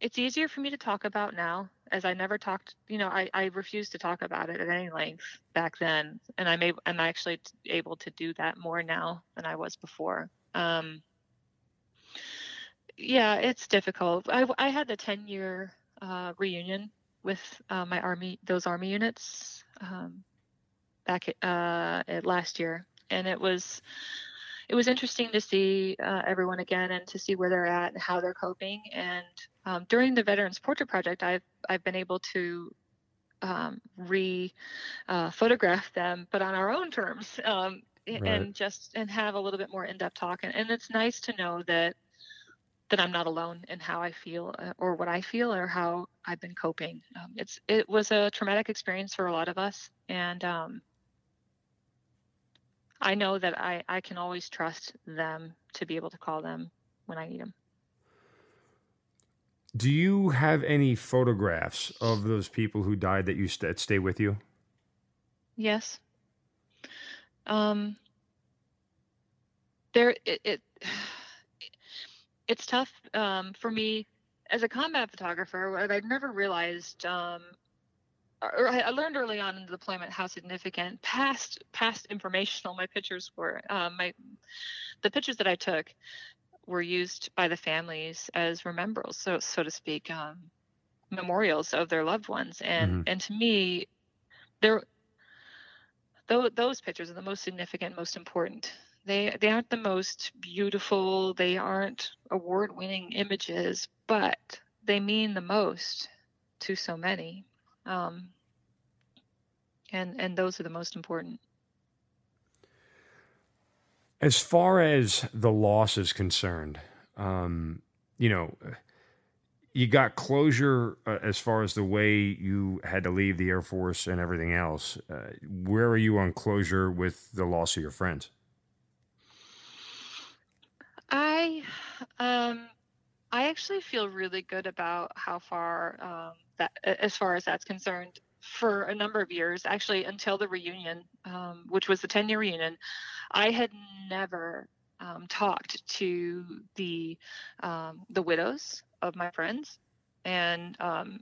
it's easier for me to talk about now as I never talked, you know, I, I refused to talk about it at any length back then. And I'm I'm actually able to do that more now than I was before. Um, yeah, it's difficult. I, I had the 10 year uh, reunion with uh, my army, those army units um, back uh, last year. And it was, it was interesting to see uh, everyone again and to see where they're at and how they're coping. And um, during the Veterans Portrait Project, I've I've been able to um, re uh, photograph them, but on our own terms, um, right. and just and have a little bit more in depth talk. And, and it's nice to know that that I'm not alone in how I feel uh, or what I feel or how I've been coping. Um, it's it was a traumatic experience for a lot of us, and um, I know that I, I can always trust them to be able to call them when I need them. Do you have any photographs of those people who died that you st- stay with you? Yes. Um, there, it, it it's tough um, for me as a combat photographer. What I've never realized um, or I learned early on in the deployment how significant past past informational my pictures were. Um, my the pictures that I took were used by the families as remembrals, so so to speak, um, memorials of their loved ones. And mm-hmm. and to me, there those pictures are the most significant, most important. They they aren't the most beautiful, they aren't award-winning images, but they mean the most to so many um, and and those are the most important. As far as the loss is concerned, um, you know, you got closure uh, as far as the way you had to leave the Air Force and everything else. Uh, where are you on closure with the loss of your friends? I, um, I actually feel really good about how far um, that as far as that's concerned for a number of years. Actually until the reunion um, which was the 10 year reunion i had never um, talked to the um, the widows of my friends. And um,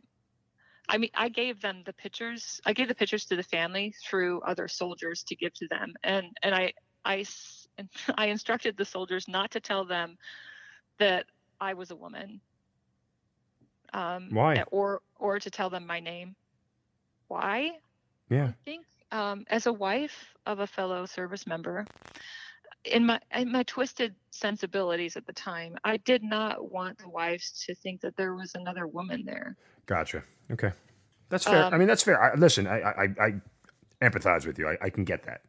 i mean i gave them the pictures i gave the pictures to the family through other soldiers to give to them. And and i i i instructed the soldiers not to tell them that i was a woman um, Why? Or or to tell them my name. Why? Yeah. I think um, as a wife of a fellow service member, in my in my twisted sensibilities at the time, I did not want the wives to think that there was another woman there. Gotcha. Okay, that's fair. Um, I mean, that's fair. I, listen, I, I, I empathize with you. I, I can get that.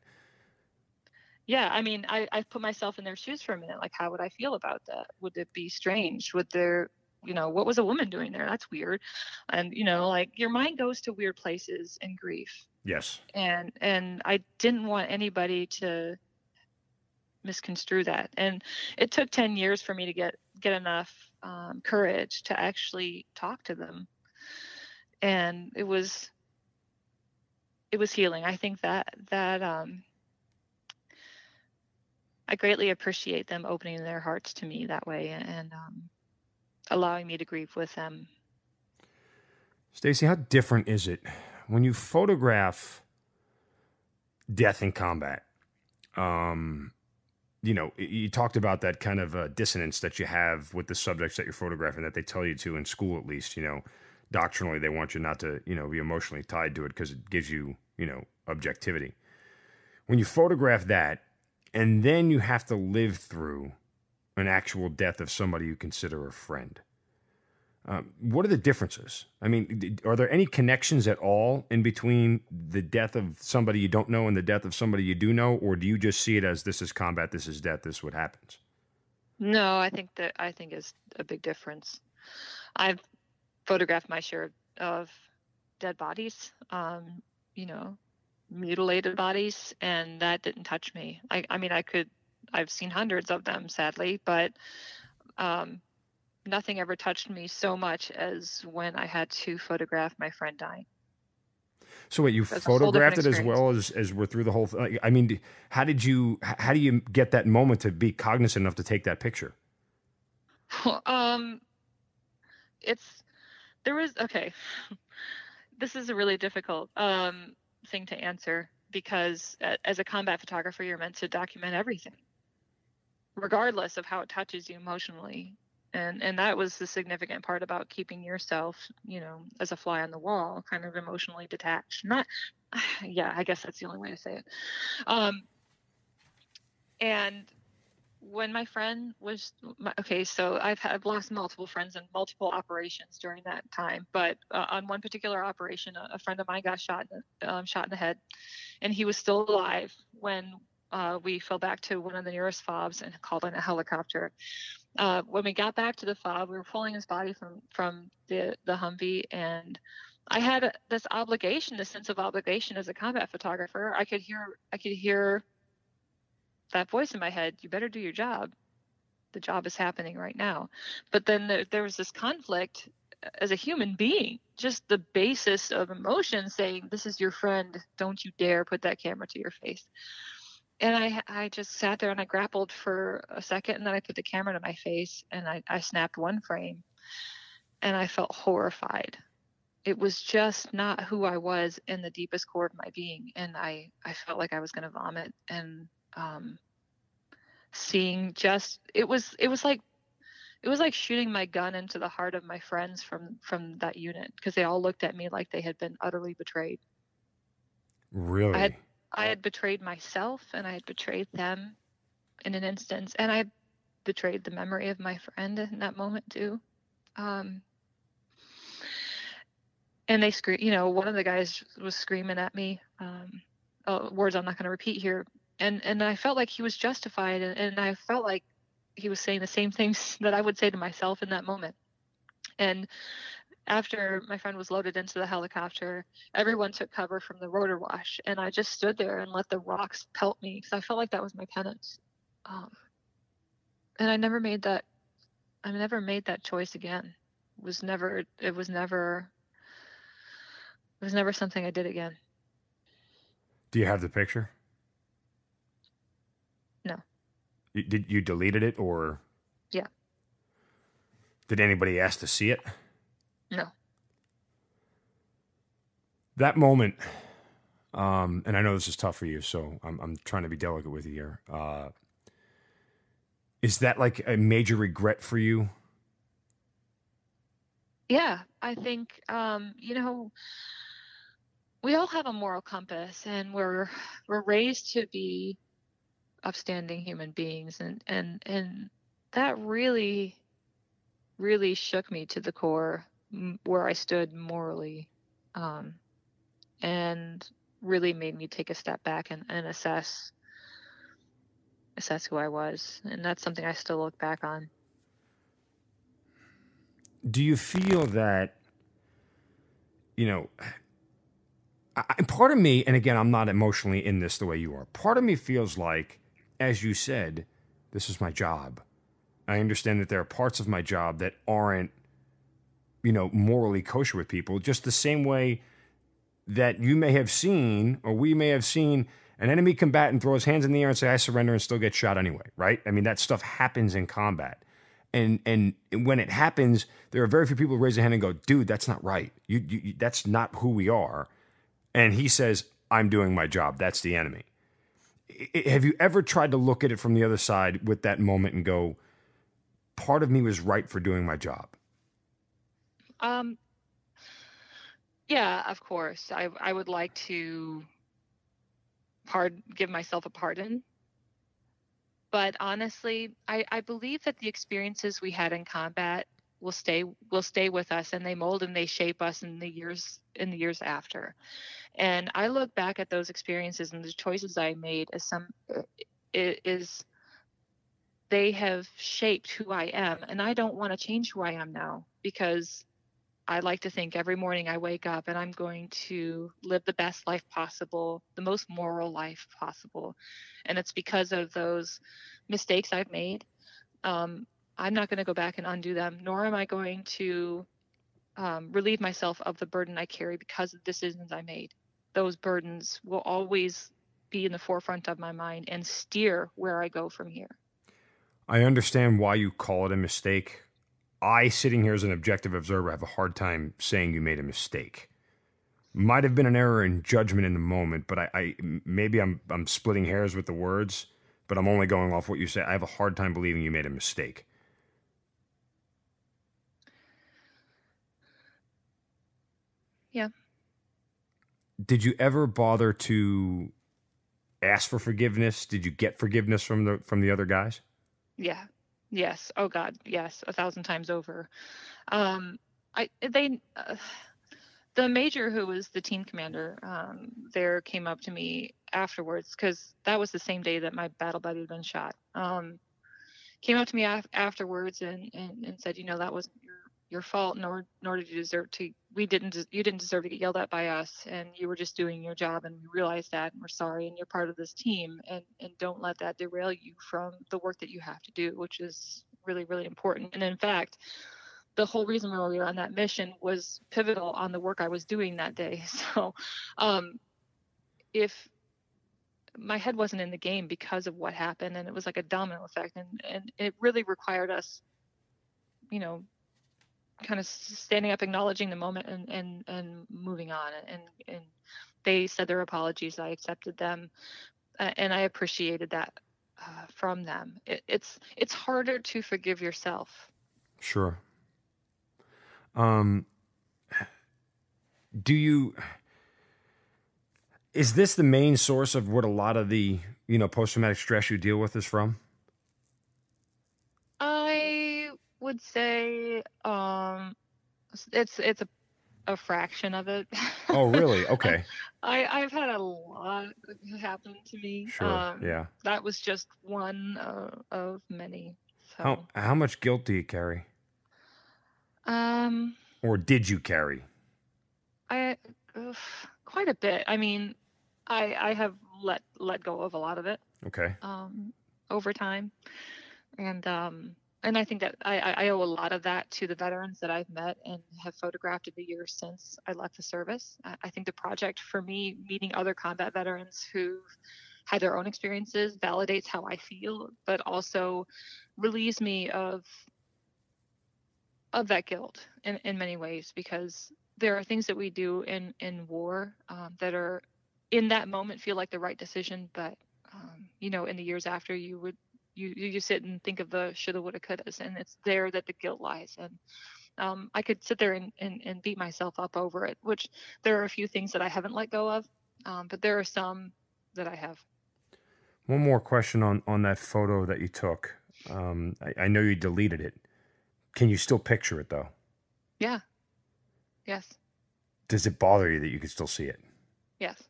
Yeah, I mean, I, I put myself in their shoes for a minute. Like, how would I feel about that? Would it be strange? Would there you know what was a woman doing there that's weird and you know like your mind goes to weird places in grief yes and and i didn't want anybody to misconstrue that and it took 10 years for me to get get enough um, courage to actually talk to them and it was it was healing i think that that um i greatly appreciate them opening their hearts to me that way and um allowing me to grieve with them. Stacy, how different is it when you photograph death in combat? Um, you know, you talked about that kind of uh, dissonance that you have with the subjects that you're photographing that they tell you to in school, at least, you know, doctrinally, they want you not to, you know, be emotionally tied to it because it gives you, you know, objectivity. When you photograph that and then you have to live through an actual death of somebody you consider a friend. Um, what are the differences? I mean, are there any connections at all in between the death of somebody you don't know and the death of somebody you do know, or do you just see it as this is combat, this is death, this is what happens? No, I think that I think is a big difference. I've photographed my share of dead bodies, um, you know, mutilated bodies, and that didn't touch me. I, I mean, I could I've seen hundreds of them, sadly, but um, nothing ever touched me so much as when I had to photograph my friend dying. So wait, you That's photographed it as well as as we're through the whole thing. I mean, how did you? How do you get that moment to be cognizant enough to take that picture? um, it's there was okay. this is a really difficult um thing to answer because as a combat photographer, you're meant to document everything, regardless of how it touches you emotionally. And and that was the significant part about keeping yourself, you know, as a fly on the wall, kind of emotionally detached. Not, yeah, I guess that's the only way to say it. Um, and when my friend was okay, so I've I've lost multiple friends in multiple operations during that time, but uh, on one particular operation, a, a, friend of mine got shot um, shot in the head, and he was still alive when uh, we fell back to one of the nearest fobs and called in a helicopter. Uh, when we got back to the fob, we were pulling his body from from the the Humvee, and I had this obligation, this sense of obligation as a combat photographer. I could hear I could hear that voice in my head, you better do your job. The job is happening right now. But then there, there was this conflict uh, as a human being, just the basis of emotion saying, This is your friend. Don't you dare put that camera to your face. And I, I just sat there and I grappled for a second and then I put the camera to my face and I, I snapped one frame and I felt horrified. It was just not who I was in the deepest core of my being. And I, I felt like I was going to vomit. And um, seeing just it was it was like it was like shooting my gun into the heart of my friends from from that unit because they all looked at me like they had been utterly betrayed. Really? I had I had betrayed myself and I had betrayed them in an instance and I betrayed the memory of my friend in that moment too. Um, and they scream, you know, one of the guys was screaming at me, um, oh, words I'm not going to repeat here, and and I felt like he was justified, and, and I felt like he was saying the same things that I would say to myself in that moment. And after my friend was loaded into the helicopter, everyone took cover from the rotor wash, and I just stood there and let the rocks pelt me because I felt like that was my penance. Um, and I never made that. I never made that choice again. It was never. It was never. It was never something I did again. Do you have the picture? You, did you deleted it or? Yeah. Did anybody ask to see it? No. That moment, um, and I know this is tough for you, so I'm, I'm trying to be delicate with you here. Uh, is that like a major regret for you? Yeah, I think um, you know we all have a moral compass, and we're we're raised to be upstanding human beings and and and that really really shook me to the core where I stood morally um, and really made me take a step back and, and assess assess who I was and that's something I still look back on. Do you feel that you know I, part of me and again I'm not emotionally in this the way you are part of me feels like as you said, this is my job. I understand that there are parts of my job that aren't, you know, morally kosher with people, just the same way that you may have seen, or we may have seen, an enemy combatant throw his hands in the air and say, I surrender and still get shot anyway, right? I mean, that stuff happens in combat. And and when it happens, there are very few people who raise a hand and go, dude, that's not right. You, you, that's not who we are. And he says, I'm doing my job. That's the enemy have you ever tried to look at it from the other side with that moment and go, part of me was right for doing my job? Um, yeah, of course. I I would like to pardon, give myself a pardon. But honestly, I, I believe that the experiences we had in combat will stay will stay with us and they mold and they shape us in the years in the years after. And i look back at those experiences and the choices i made as some is they have shaped who i am and i don't want to change who i am now because i like to think every morning i wake up and i'm going to live the best life possible the most moral life possible. And it's because of those mistakes i've made um, I'm not going to go back and undo them, nor am I going to um, relieve myself of the burden I carry because of the decisions I made. Those burdens will always be in the forefront of my mind and steer where I go from here. I understand why you call it a mistake. I, sitting here as an objective observer, have a hard time saying you made a mistake. Might have been an error in judgment in the moment, but I, I maybe I'm I'm splitting hairs with the words, but I'm only going off what you say. I have a hard time believing you made a mistake. Yeah. Did you ever bother to ask for forgiveness? Did you get forgiveness from the from the other guys? Yeah. Yes. Oh God. Yes. A thousand times over. Um, I they uh, the major who was the team commander um, there came up to me afterwards because that was the same day that my battle buddy had been shot. Um, came up to me af- afterwards and, and and said, you know, that wasn't your your fault, nor nor did you deserve to. We didn't. You didn't deserve to get yelled at by us, and you were just doing your job, and we realize that, and we're sorry, and you're part of this team, and and don't let that derail you from the work that you have to do, which is really really important. And in fact, the whole reason we were on that mission was pivotal on the work I was doing that day. So, um, if my head wasn't in the game because of what happened, and it was like a domino effect, and and it really required us, you know, kind of standing up, acknowledging the moment, and and and moving on. And and they said their apologies. I accepted them, and I appreciated that uh, from them. It, it's it's harder to forgive yourself. Sure. Um. Do you? Is this the main source of what a lot of the you know post traumatic stress you deal with is from? I would say um, it's it's a a fraction of it. Oh, really? Okay. I I've had a lot happen to me. Sure. Um, yeah. That was just one uh, of many. So, How how much guilt do you carry, um, or did you carry? I ugh, quite a bit. I mean, I I have let let go of a lot of it Okay. um, over time, and um, and I think that I, I owe a lot of that to the veterans that I've met and have photographed in the years since I left the service. I, I think the project for me, meeting other combat veterans who've had their own experiences, validates how I feel, but also relieves me of of that guilt in, in many ways because there are things that we do in in war um, that are in that moment feel like the right decision, but um, you know, in the years after, you would you you sit and think of the shoulda, woulda, couldas, and it's there that the guilt lies. And um, I could sit there and, and and beat myself up over it. Which there are a few things that I haven't let go of, um, but there are some that I have. One more question on on that photo that you took. Um, I, I know you deleted it. Can you still picture it though? Yeah. Yes. Does it bother you that you can still see it? Yes.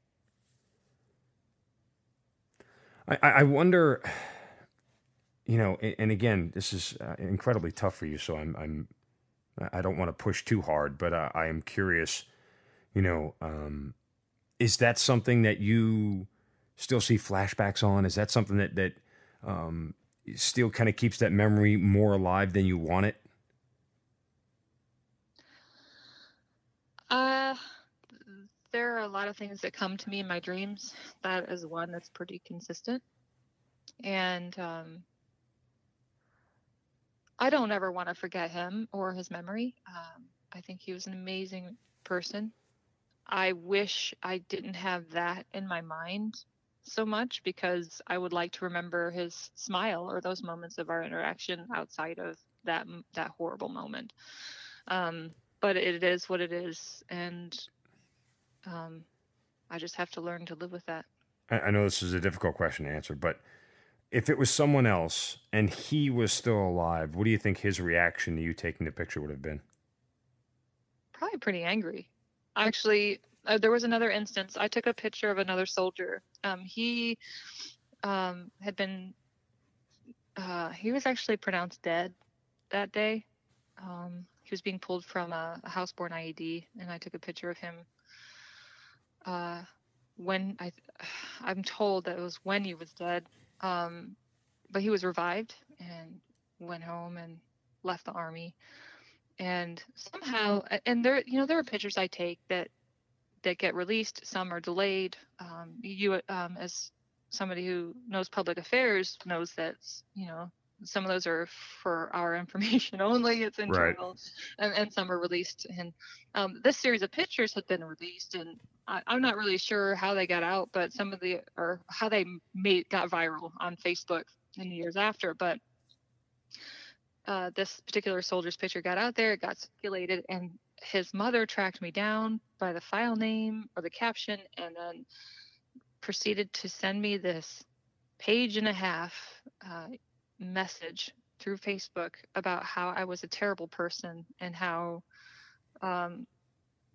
I I wonder, you know, and, again, this is uh, incredibly tough for you. So I'm, I'm, I don't want to push too hard, but uh, I am curious. You know, um, is that something that you still see flashbacks on? Is that something that that um, still kind of keeps that memory more alive than you want it? Uh, there are a lot of things that come to me in my dreams. That is one that's pretty consistent. And um, I don't ever want to forget him or his memory. Um, I think he was an amazing person. I wish I didn't have that in my mind so much because I would like to remember his smile or those moments of our interaction outside of that that horrible moment. Um, but it is what it is, and um, I just have to learn to live with that. I, I know this is a difficult question to answer, but if it was someone else and he was still alive, what do you think his reaction to you taking the picture would have been? Probably pretty angry. Actually, uh, there was another instance. I took a picture of another soldier. Um, he um, had been. Uh, he was actually pronounced dead that day. Um, he was being pulled from a, a house-borne IED, and I took a picture of him. Uh, when I, I'm told that it was when he was dead, um, but he was revived and went home and left the army. And somehow, and there, you know, there are pictures I take that that get released. Some are delayed. Um, you, um, as somebody who knows public affairs, knows that you know some of those are for our information only. It's internal, right. and, and some are released. And um, this series of pictures had been released, and I, am not really sure how they got out, but some of the or how they made got viral on Facebook in the years after. But uh, this particular soldier's picture got out there, it got circulated, and his mother tracked me down by the file name or the caption, and then proceeded to send me this page and a half uh, message through Facebook about how I was a terrible person and how um,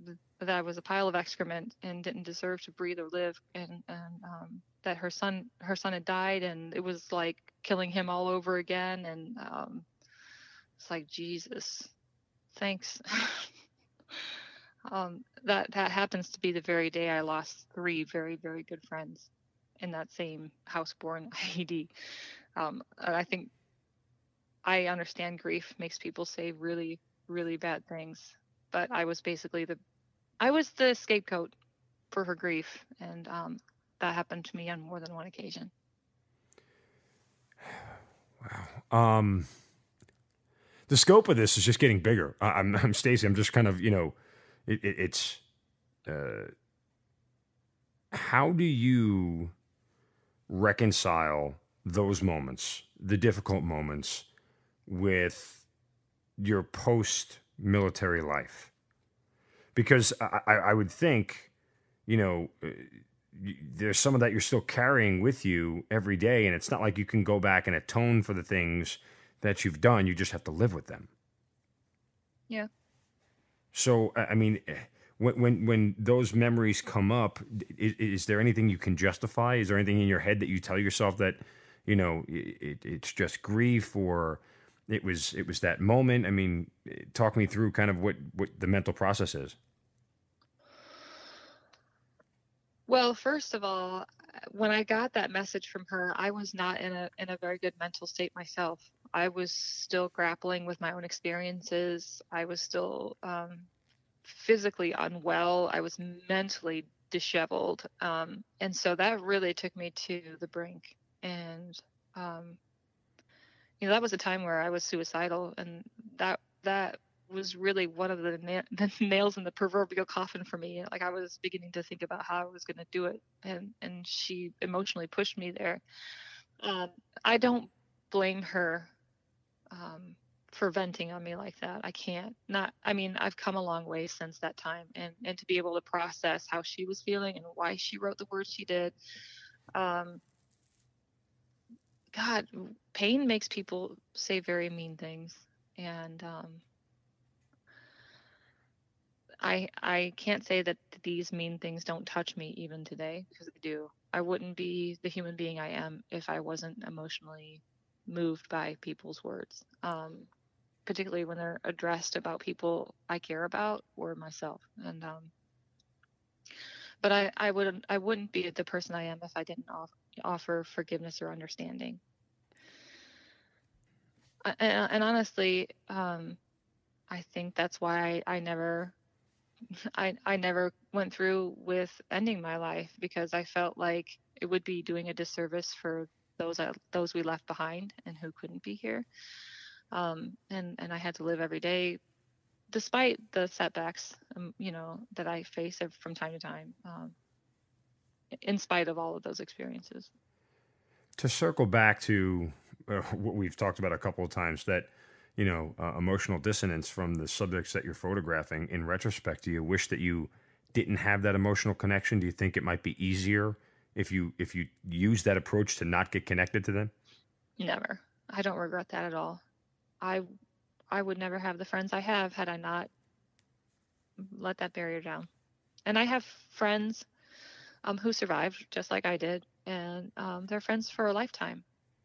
th- that I was a pile of excrement and didn't deserve to breathe or live, and, and um, that her son her son had died, and it was like killing him all over again, and um, it's like Jesus, thanks. um, that that happens to be the very day I lost three very very good friends in that same house-borne IED. Um, I think I understand grief makes people say really, really bad things, but I was basically the, I was the scapegoat for her grief, and um, that happened to me on more than one occasion. Wow. Um, the scope of this is just getting bigger. I, am I'm, I'm Stacy. I'm just kind of, you know, it, it, it's. Uh, how do you reconcile those moments, the difficult moments, with your post military life? Because I, I, would think, you know, uh, there's some of that you're still carrying with you every day, and it's not like you can go back and atone for the things that you've done. You just have to live with them. Yeah. So, I mean, when when when those memories come up, is, is, there anything you can justify? Is there anything in your head that you tell yourself that you know it, it's just grief or it was it was that moment? I mean, talk me through kind of what what the mental process is. Well, first of all, when I got that message from her, I was not in a in a very good mental state myself. I was still grappling with my own experiences. I was still um, physically unwell. I was mentally disheveled. Um, and so that really took me to the brink. And, um, you know, that was a time where I was suicidal. And that, that was really one of the, na- the nails in the proverbial coffin for me. Like I was beginning to think about how I was going to do it. And, and she emotionally pushed me there. Um, I don't blame her um, for venting on me like that. I can't. Not I mean, I've come a long way since that time and and to be able to process how she was feeling and why she wrote the words she did. Um God, pain makes people say very mean things and um I I can't say that these mean things don't touch me even today because they do. I wouldn't be the human being I am if I wasn't emotionally moved by people's words. Um, particularly when they're addressed about people I care about or myself. And um, but I, I wouldn't I wouldn't be the person I am if I didn't offer forgiveness or understanding. And, and honestly, um, I think that's why I, I never I, I never went through with ending my life because I felt like it would be doing a disservice for those uh, those we left behind and who couldn't be here um, and and I had to live every day, despite the setbacks, um, you know, that I face from time to time, um, in spite of all of those experiences. To circle back to uh, what we've talked about a couple of times, that you know, uh, emotional dissonance from the subjects that you're photographing. In retrospect, do you wish that you didn't have that emotional connection? Do you think it might be easier if you if you use that approach to not get connected to them? Never. I don't regret that at all. I I would never have the friends I have had I not let that barrier down. And I have friends um, who survived just like I did, and um, they're friends for a lifetime.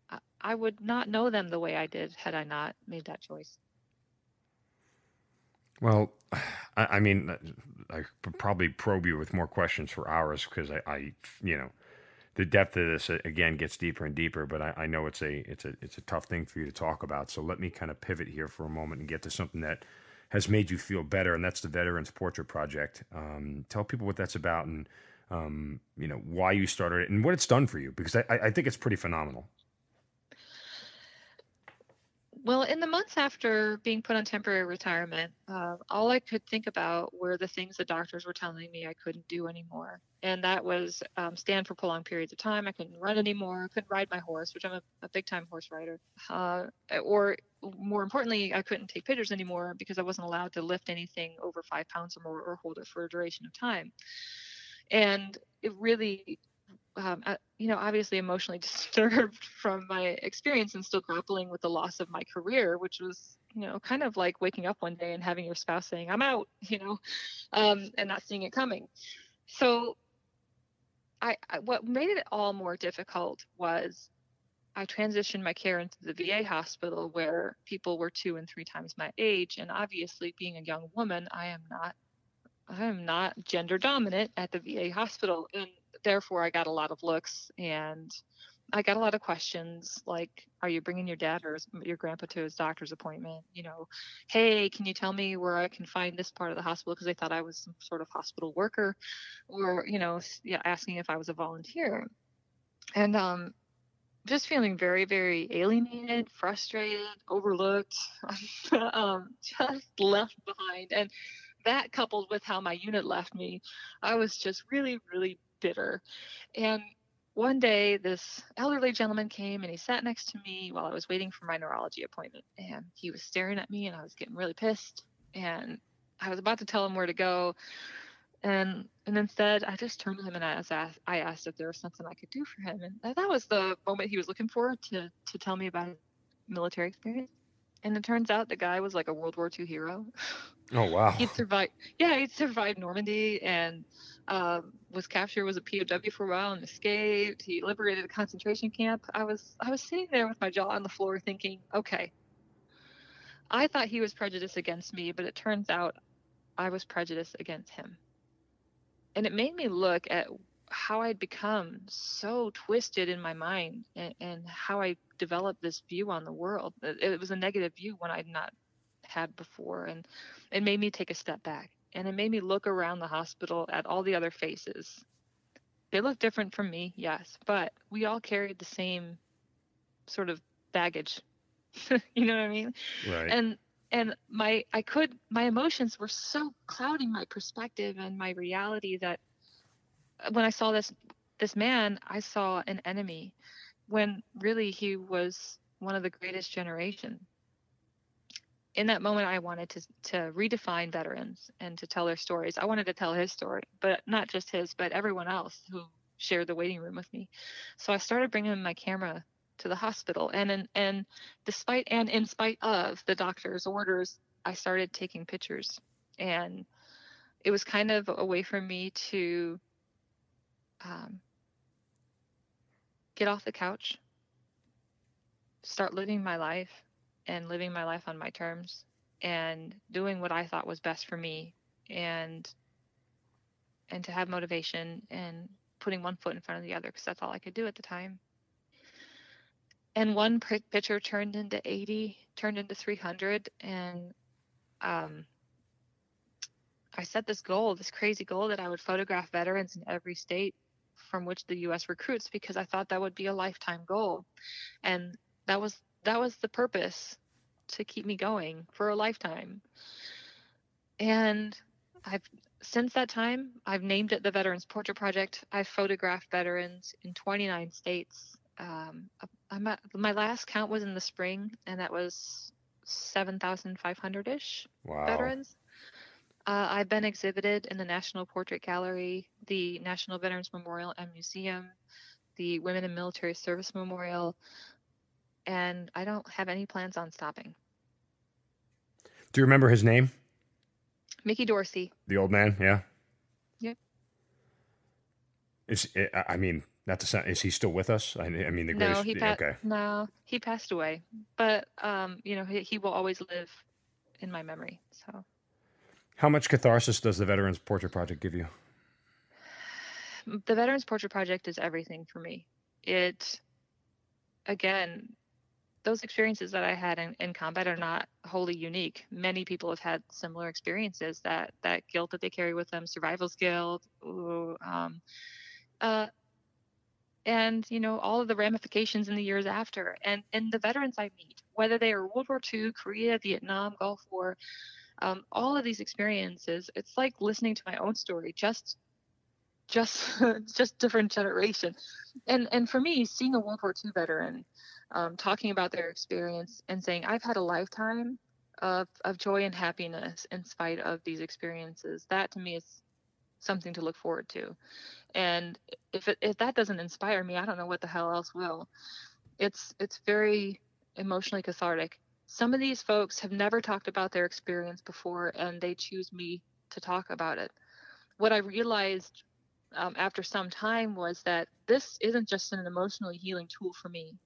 I, I would not know them the way I did had I not made that choice. Well, I, I mean, I could probably probe you with more questions for hours because I, I, you know, the depth of this uh, again gets deeper and deeper. But I, I, know it's a it's a it's a tough thing for you to talk about. So let me kind of pivot here for a moment and get to something that has made you feel better, and that's the Veterans Portrait Project. Um, tell people what that's about and um, you know why you started it and what it's done for you because I, I think it's pretty phenomenal. Well, in the months after being put on temporary retirement, uh, all I could think about were the things the doctors were telling me I couldn't do anymore. And that was um, stand for prolonged periods of time. I couldn't run anymore. I couldn't ride my horse, which I'm a, a big time horse rider. Uh, or more importantly, I couldn't take pictures anymore because I wasn't allowed to lift anything over five pounds or more or hold it for a duration of time. And it really um, uh, you know, obviously emotionally disturbed from my experience and still grappling with the loss of my career, which was, you know, kind of like waking up one day and having your spouse saying, I'm out, you know, um, and not seeing it coming. So I, I, what made it all more difficult was I transitioned my care into the VA hospital where people were two and three times my age. And obviously, being a young woman, I am not I am not gender dominant at the VA hospital. And therefore I got a lot of looks and I got a lot of questions like, are you bringing your dad or your grandpa to his doctor's appointment? You know, hey, can you tell me where I can find this part of the hospital? Because they thought I was some sort of hospital worker or, you know, asking if I was a volunteer. And um, just feeling very, very alienated, frustrated, overlooked, um, just left behind. And that coupled with how my unit left me, I was just really, really bitter. And one day, this elderly gentleman came and he sat next to me while I was waiting for my neurology appointment. And he was staring at me, and I was getting really pissed. And I was about to tell him where to go. And and instead, I just turned to him and I asked, I asked if there was something I could do for him. And that was the moment he was looking for to, to tell me about his military experience. And it turns out the guy was like a World War II hero. Oh wow! He'd survived. Yeah, he'd survived Normandy and uh, was captured, was a POW for a while and escaped. He liberated a concentration camp. I was I was sitting there with my jaw on the floor, thinking, okay. I thought he was prejudiced against me, but it turns out I was prejudiced against him. And it made me look at how I'd become so twisted in my mind and, and how I developed this view on the world. It was a negative view when I'd not had before, and it made me take a step back and it made me look around the hospital at all the other faces. They looked different from me, yes, but we all carried the same sort of baggage. you know what I mean? Right. And and my I could my emotions were so clouding my perspective and my reality that when I saw this this man, I saw an enemy when really he was one of the greatest generation in that moment i wanted to to redefine veterans and to tell their stories. I wanted to tell his story but not just his but everyone else who shared the waiting room with me. So i started bringing my camera to the hospital and and, and despite and in spite of the doctor's orders i started taking pictures. And it was kind of a way for me to um, get off the couch start living my life and living my life on my terms and doing what I thought was best for me and and to have motivation and putting one foot in front of the other because that's all I could do at the time. And one picture turned into 80, turned into 300 and um I set this goal, this crazy goal that I would photograph veterans in every state from which the US recruits because I thought that would be a lifetime goal. And that was that was the purpose to keep me going for a lifetime. And I've since that time, I've named it the Veterans Portrait Project. I've photographed veterans in 29 states. Um, at, my last count was in the spring, and that was 7,500 ish wow. veterans. Uh, I've been exhibited in the National Portrait Gallery, the National Veterans Memorial and Museum, the Women in Military Service Memorial, and I don't have any plans on stopping. Do you remember his name? Mickey Dorsey. The old man, yeah. Yep. Is I mean, not to sound, is he still with us? I, I mean, the greatest. No, he pa- okay. No, he passed away, but um, you know, he, he will always live in my memory. So. How much catharsis does the Veterans Portrait Project give you? The Veterans Portrait Project is everything for me. It, again, those experiences that I had in, in combat are not wholly unique. Many people have had similar experiences. That that guilt that they carry with them, survival's guilt, ooh, um, uh, and you know all of the ramifications in the years after. And and the veterans I meet, whether they are World War II, Korea, Vietnam, Gulf War, um, all of these experiences, it's like listening to my own story, just just just different generation. And and for me, seeing a World War II veteran um, talking about their experience and saying, I've had a lifetime of, of joy and happiness in spite of these experiences, that to me is something to look forward to. And if it, if that doesn't inspire me, I don't know what the hell else will. It's it's very emotionally cathartic. Some of these folks have never talked about their experience before, and they choose me to talk about it. What I realized um, after some time was that this isn't just an emotionally healing tool for me,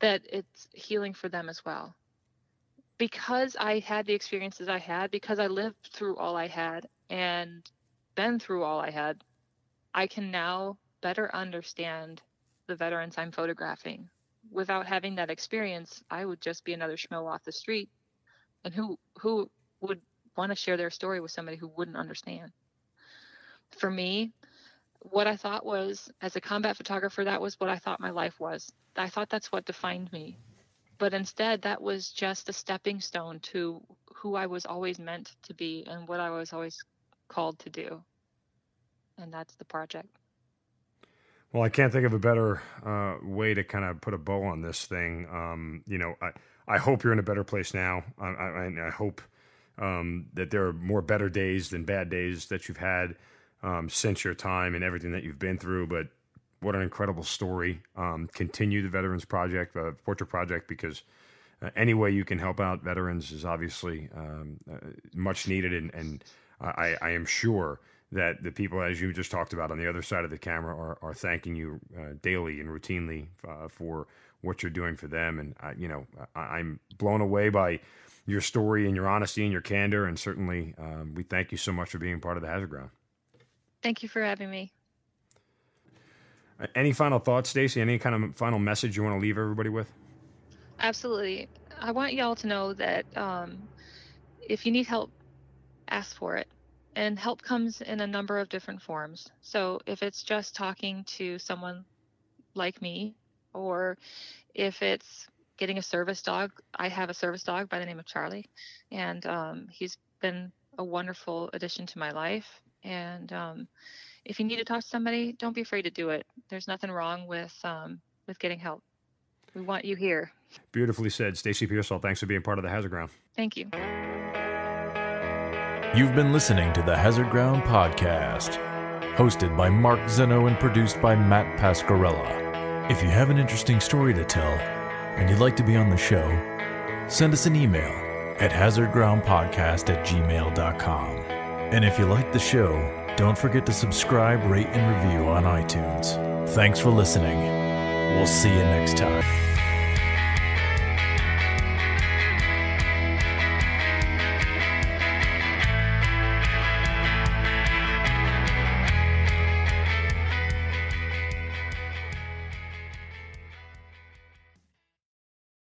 that it's healing for them as well. Because I had the experiences I had, because I lived through all I had and been through all I had, I can now better understand the veterans I'm photographing. Without having that experience, I would just be another schmo off the street. And who who would want to share their story with somebody who wouldn't understand? For me, what I thought was as a combat photographer, that was what I thought my life was. I thought that's what defined me. But instead, that was just a stepping stone to who I was always meant to be and what I was always called to do. And that's the project. Well, I can't think of a better uh, way to kind of put a bow on this thing. Um, you know, I, I hope you're in a better place now. I, I, I hope um, that there are more better days than bad days that you've had um, since your time and everything that you've been through. But what an incredible story. Um, continue the Veterans Project, uh, Portrait Project, because uh, any way you can help out veterans is obviously um, uh, much needed. And, and I, I, am sure that the people, as you just talked about on the other side of the camera, are, are thanking you uh, daily and routinely uh, for what you're doing for them. And, you know, I, am blown away by your story and your honesty and your candor. And certainly, um, we thank you so much for being part of the Hazard Ground. Thank you for having me. Any final thoughts, Stacy? Any kind of final message you want to leave everybody with? Absolutely. I want y'all to know that um, if you need help, ask for it. And help comes in a number of different forms. So if it's just talking to someone like me, or if it's getting a service dog, I have a service dog by the name of Charlie, and um, he's been a wonderful addition to my life. And um, if you need to talk to somebody, don't be afraid to do it. There's nothing wrong with um, with getting help. We want you here. Beautifully said, Stacy Pearsall. Thanks for being part of the Hazard Ground. Thank you. You've been listening to the Hazard Ground podcast, hosted by Mark Zinno and produced by Matt Pasquarella. If you have an interesting story to tell and you'd like to be on the show, send us an email at hazardgroundpodcast at gmail.com. And if you like the show, don't forget to subscribe, rate, and review on iTunes. Thanks for listening. We'll see you next time.